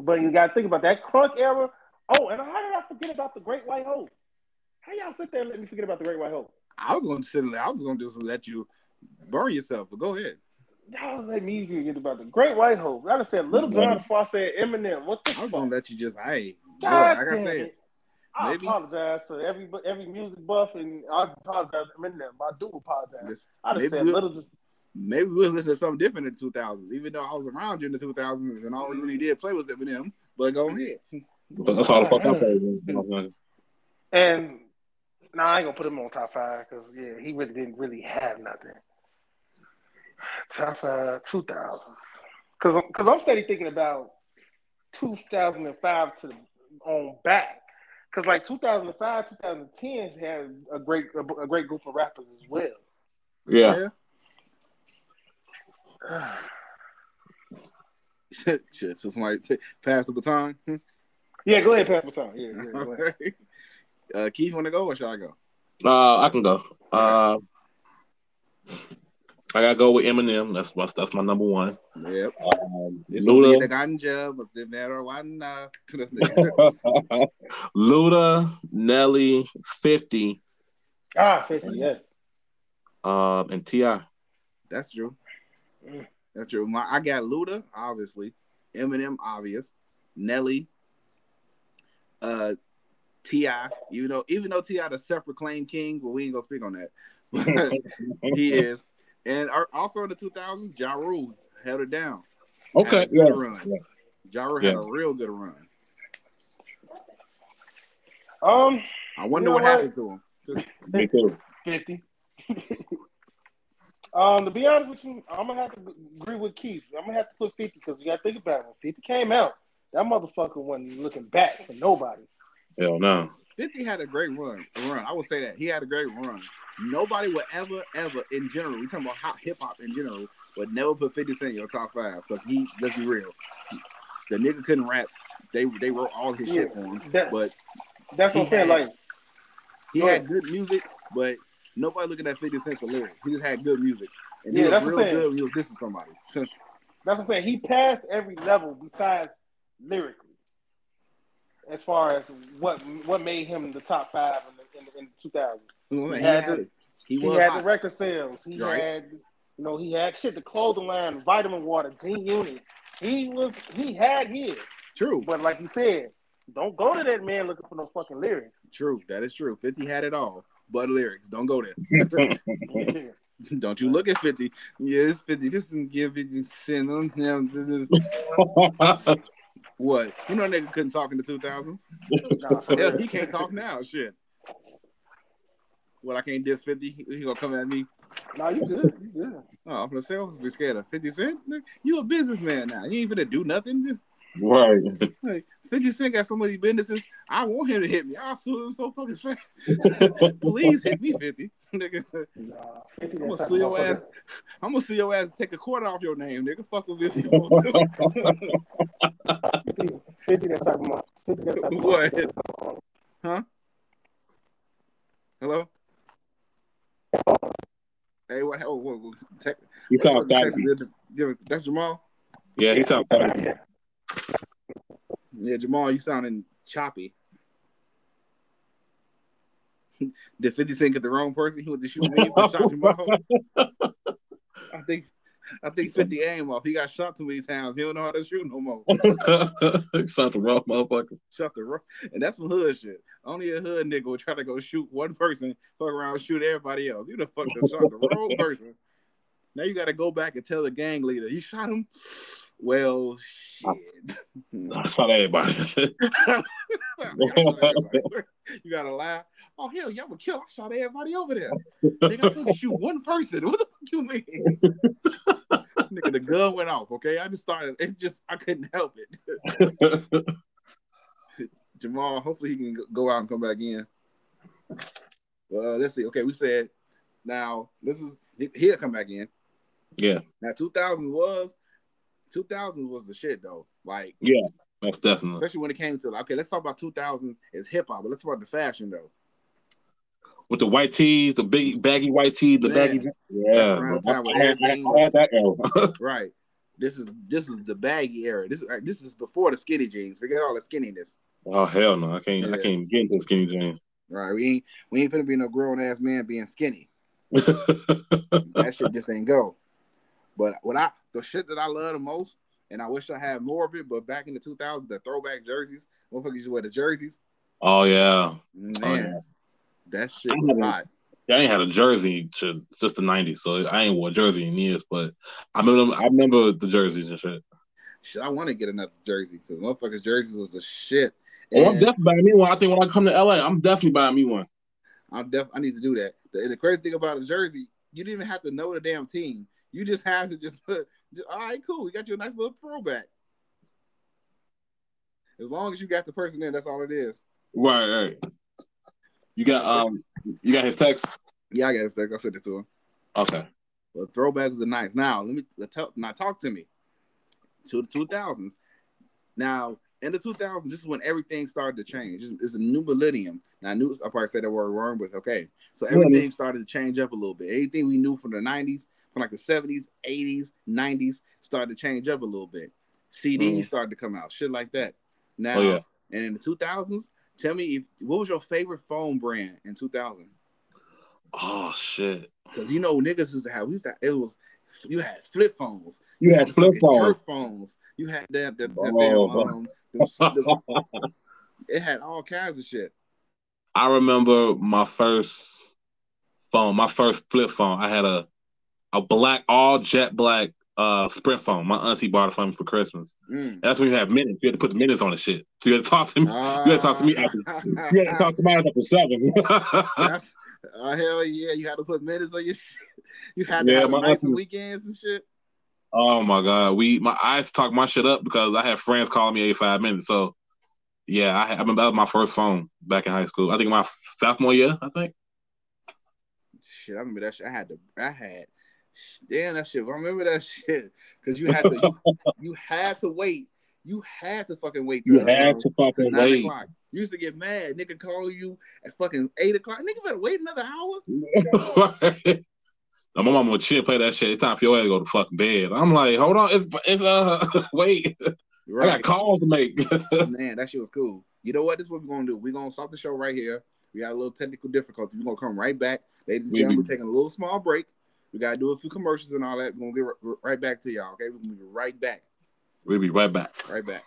But you gotta think about that crunk era. Oh, and how did I forget about the Great White Hope? How y'all sit there and let me forget about the Great White Hope? I was gonna sit. I was gonna just let you burn yourself. But go ahead. Y'all let me forget about the Great White Hope. I done said Little mm-hmm. John before I said Eminem. What the I was fuck? gonna let you just. Hey, God look, like I damn said, it. I maybe- apologize to every every music buff, and I apologize to Eminem. I do apologize. this- I just maybe said we'll- Little. maybe we was listening to something different in the 2000s. Even though I was around you in the 2000s, and all we really mm-hmm. did play was Eminem. But go ahead. That's all the fuck I'm saying. And nah, I ain't gonna put him on top five because yeah, he really didn't really have nothing. Top five, two thousands. Because because I'm steady thinking about 2005 to the, on back. Because like 2005, 2010 had a great a, a great group of rappers as well. Yeah. Shit, shit. So somebody t- pass the baton. yeah, go ahead, pass the baton. Yeah, yeah, go ahead. uh, Keith, want to go or shall I go? Uh, I can go. Uh, I gotta go with Eminem. That's my that's my number one. Yep. Um, It's the Luda, ganja, but the matter one. To this nigga. Luda, Nelly, Fifty, Ah, 50, yes. um, and Ti. That's true. That's true. My, I got Luda, obviously. Eminem, obvious. Nelly. Uh, Ti. Even though even though T.I. the separate claim king, but we ain't gonna speak on that. he is. And also in the 2000s, Ja Rule held it down. Had Okay. a good Yeah. run. Ja Rule had a real good run. Um, I wonder You know what, what? happened to him. Me too. 50. um, to be honest with you, I'm gonna have to agree with Keith. I'm gonna have to put 50 because you gotta think about it. When 50 came out, that motherfucker wasn't looking back for nobody. Hell no. 50 had a great run. Run. I will say that. He had a great run. Nobody would ever, ever, in general, we talking about hip hop in general, would never put 50 Cent in your top five because he, let's be real, he- the nigga couldn't rap. They they wrote all his shit for him. That- But That's what I'm saying. Like, he Go had ahead. good music, but nobody looking at 50 Cent for lyrics. He just had good music. And Yeah, he was real good when he was dissing somebody. that's what I'm saying. He passed every level besides lyrically, as far as what what made him the top five in the, in, in 2000. You know He had he had the- He He had hot. the record sales. He Right. had, you know, he had shit, the clothing line, vitamin water, G Unit. He was, he had his. True. But like you said, don't go to that man looking for no fucking lyrics. True. That is true. 50 had it all. But lyrics. Don't go there. Don't you look at 50. Yeah, it's 50. This is give 50 cent on him. This is- What? You know nigga couldn't talk in the 2000s? Nah, Hell, he can't talk now. Shit. What, I can't diss 50? He, he gonna come at me? Nah, you good. You good. Oh, I'm gonna say I was be scared of 50 Cent. You a businessman now. You ain't finna do nothing. right. Like, 50 Cent got so many businesses. I want him to hit me. I'll sue him so fucking fast. Please hit me, 50. Nigga, Nah, I'm gonna that type sue your ass. I'm gonna sue your ass and take a quarter off your name, nigga. Fuck with me if you want to. 50, 50 that type of motherfucker. What? Huh? Hello? Hey, what? Oh, what, what tech, He what's sounds up, tech- fatty. yeah, That's Jamal. Yeah, he sounds fatty. Yeah, Jamal, you sounding choppy. Did 50 Cent get the wrong person? He went to shoot me and shot Jamal. I think I think 50 aim off. He got shot too many times. He don't know how to shoot no more. sounds the wrong motherfucker. Shot the wrong and that's some hood shit. Only a hood nigga would try to go shoot one person, fuck around shoot everybody else. You the fuck shot the wrong person. Now you gotta go back and tell the gang leader, you shot him. Well oh. shit. I shot everybody. you gotta lie. Oh hell, I'm gonna kill. I shot everybody over there. Nigga, I you to shoot one person. What the fuck you mean? Nigga, the gun went off. Okay, I just started. It just I couldn't help it. Jamal, hopefully he can go- go out and come back in. Well, let's see. Okay, we said now this is he'll come back in. yeah, Now 2000 was 2000 was the shit though. Like yeah, that's definitely. especially when it came to okay, let's talk about 2000 as hip hop, but let's talk about the fashion though. With the white tees, the big baggy white tees, the Man. baggy. Yeah, I, had, I, had that era. Oh. Right. This is this is the baggy era. This is this is before the skinny jeans. Forget all the skinniness. oh hell no, I can't. I can't get into skinny jeans. Right. We ain't we ain't finna be no grown ass man being skinny. That shit just ain't go. But what I the shit that I love the most, and I wish I had more of it, but back in the 2000s, the throwback jerseys, motherfuckers used to wear the jerseys. oh yeah, Man, Oh, yeah. that shit was hot. I ain't had a jersey to since the '90s, so I ain't wore a jersey in years. But I remember, I remember the jerseys and shit. Shit, I want to get another jersey because motherfuckers' jerseys was the shit. Oh, I'm And definitely buying me one. I think when I come to LA, I'm definitely buying me one. I'm def- I need to do that. The, the crazy thing about a jersey, you didn't even have to know the damn team. You just have to just put, just, all right, cool. We got you a nice little throwback. As long as you got the person in, that's all it is. Right, right. You got um, you got his text. Yeah, I got it. Stick. I sent it to him. Okay. But throwback was a nice. Now let me let tell now talk to me. To the two thousands. Now in the two thousands, this is when everything started to change. It's, it's a new millennium. Now I knew I probably said that word wrong, but okay. So everything started to change up a little bit. Anything we knew from the nineties, from like the seventies, eighties, nineties, started to change up a little bit. CDs Mhm. started to come out, shit like that. Now Oh, yeah. and in the two thousands, tell me if what was your favorite phone brand in two thousand? Oh shit. Because you know niggas used to have we used to it was you had flip phones. You had the flip phones. phones. You had that that, that Oh, damn um them, them- it had all kinds of shit. I remember my first phone, my first flip phone. I had a a black, all jet black uh sprint phone. My auntie bought it for me for Christmas. Mm. That's when you have minutes. You had to put the minutes on the shit. So you had to talk to me. Ah. You had to talk to me after. You had to talk to me after seven. Uh, hell yeah, you had to put minutes on your shit. You had to Yeah, have my and auntie- weekends and shit. oh my god, we my I used to talk my shit up because I had friends calling me every five minutes. So yeah, I, I remember that was my first phone back in high school. I think my sophomore year. I think. Shit, I remember that shit. I had to I had damn that shit. I remember that shit. Cause you had to you, had to wait. You had to fucking wait You had um, to to fucking nine wait. o'clock. You used to get mad. Nigga call you at fucking eight o'clock. Nigga better wait another hour. Now, my mama would chill play that shit. It's time for your ass to go to fucking bed. I'm like, hold on, it's it's uh wait, I got calls to make. Man, that shit was cool. You know what? This is what we're gonna do. We're gonna stop the show right here. We got a little technical difficulty. We're gonna come right back. Ladies and gentlemen, we're taking a little small break. We gotta do a few commercials and all that. We're gonna get r- right back to y'all. Okay, we're gonna be right back. we'll be right back. Right back.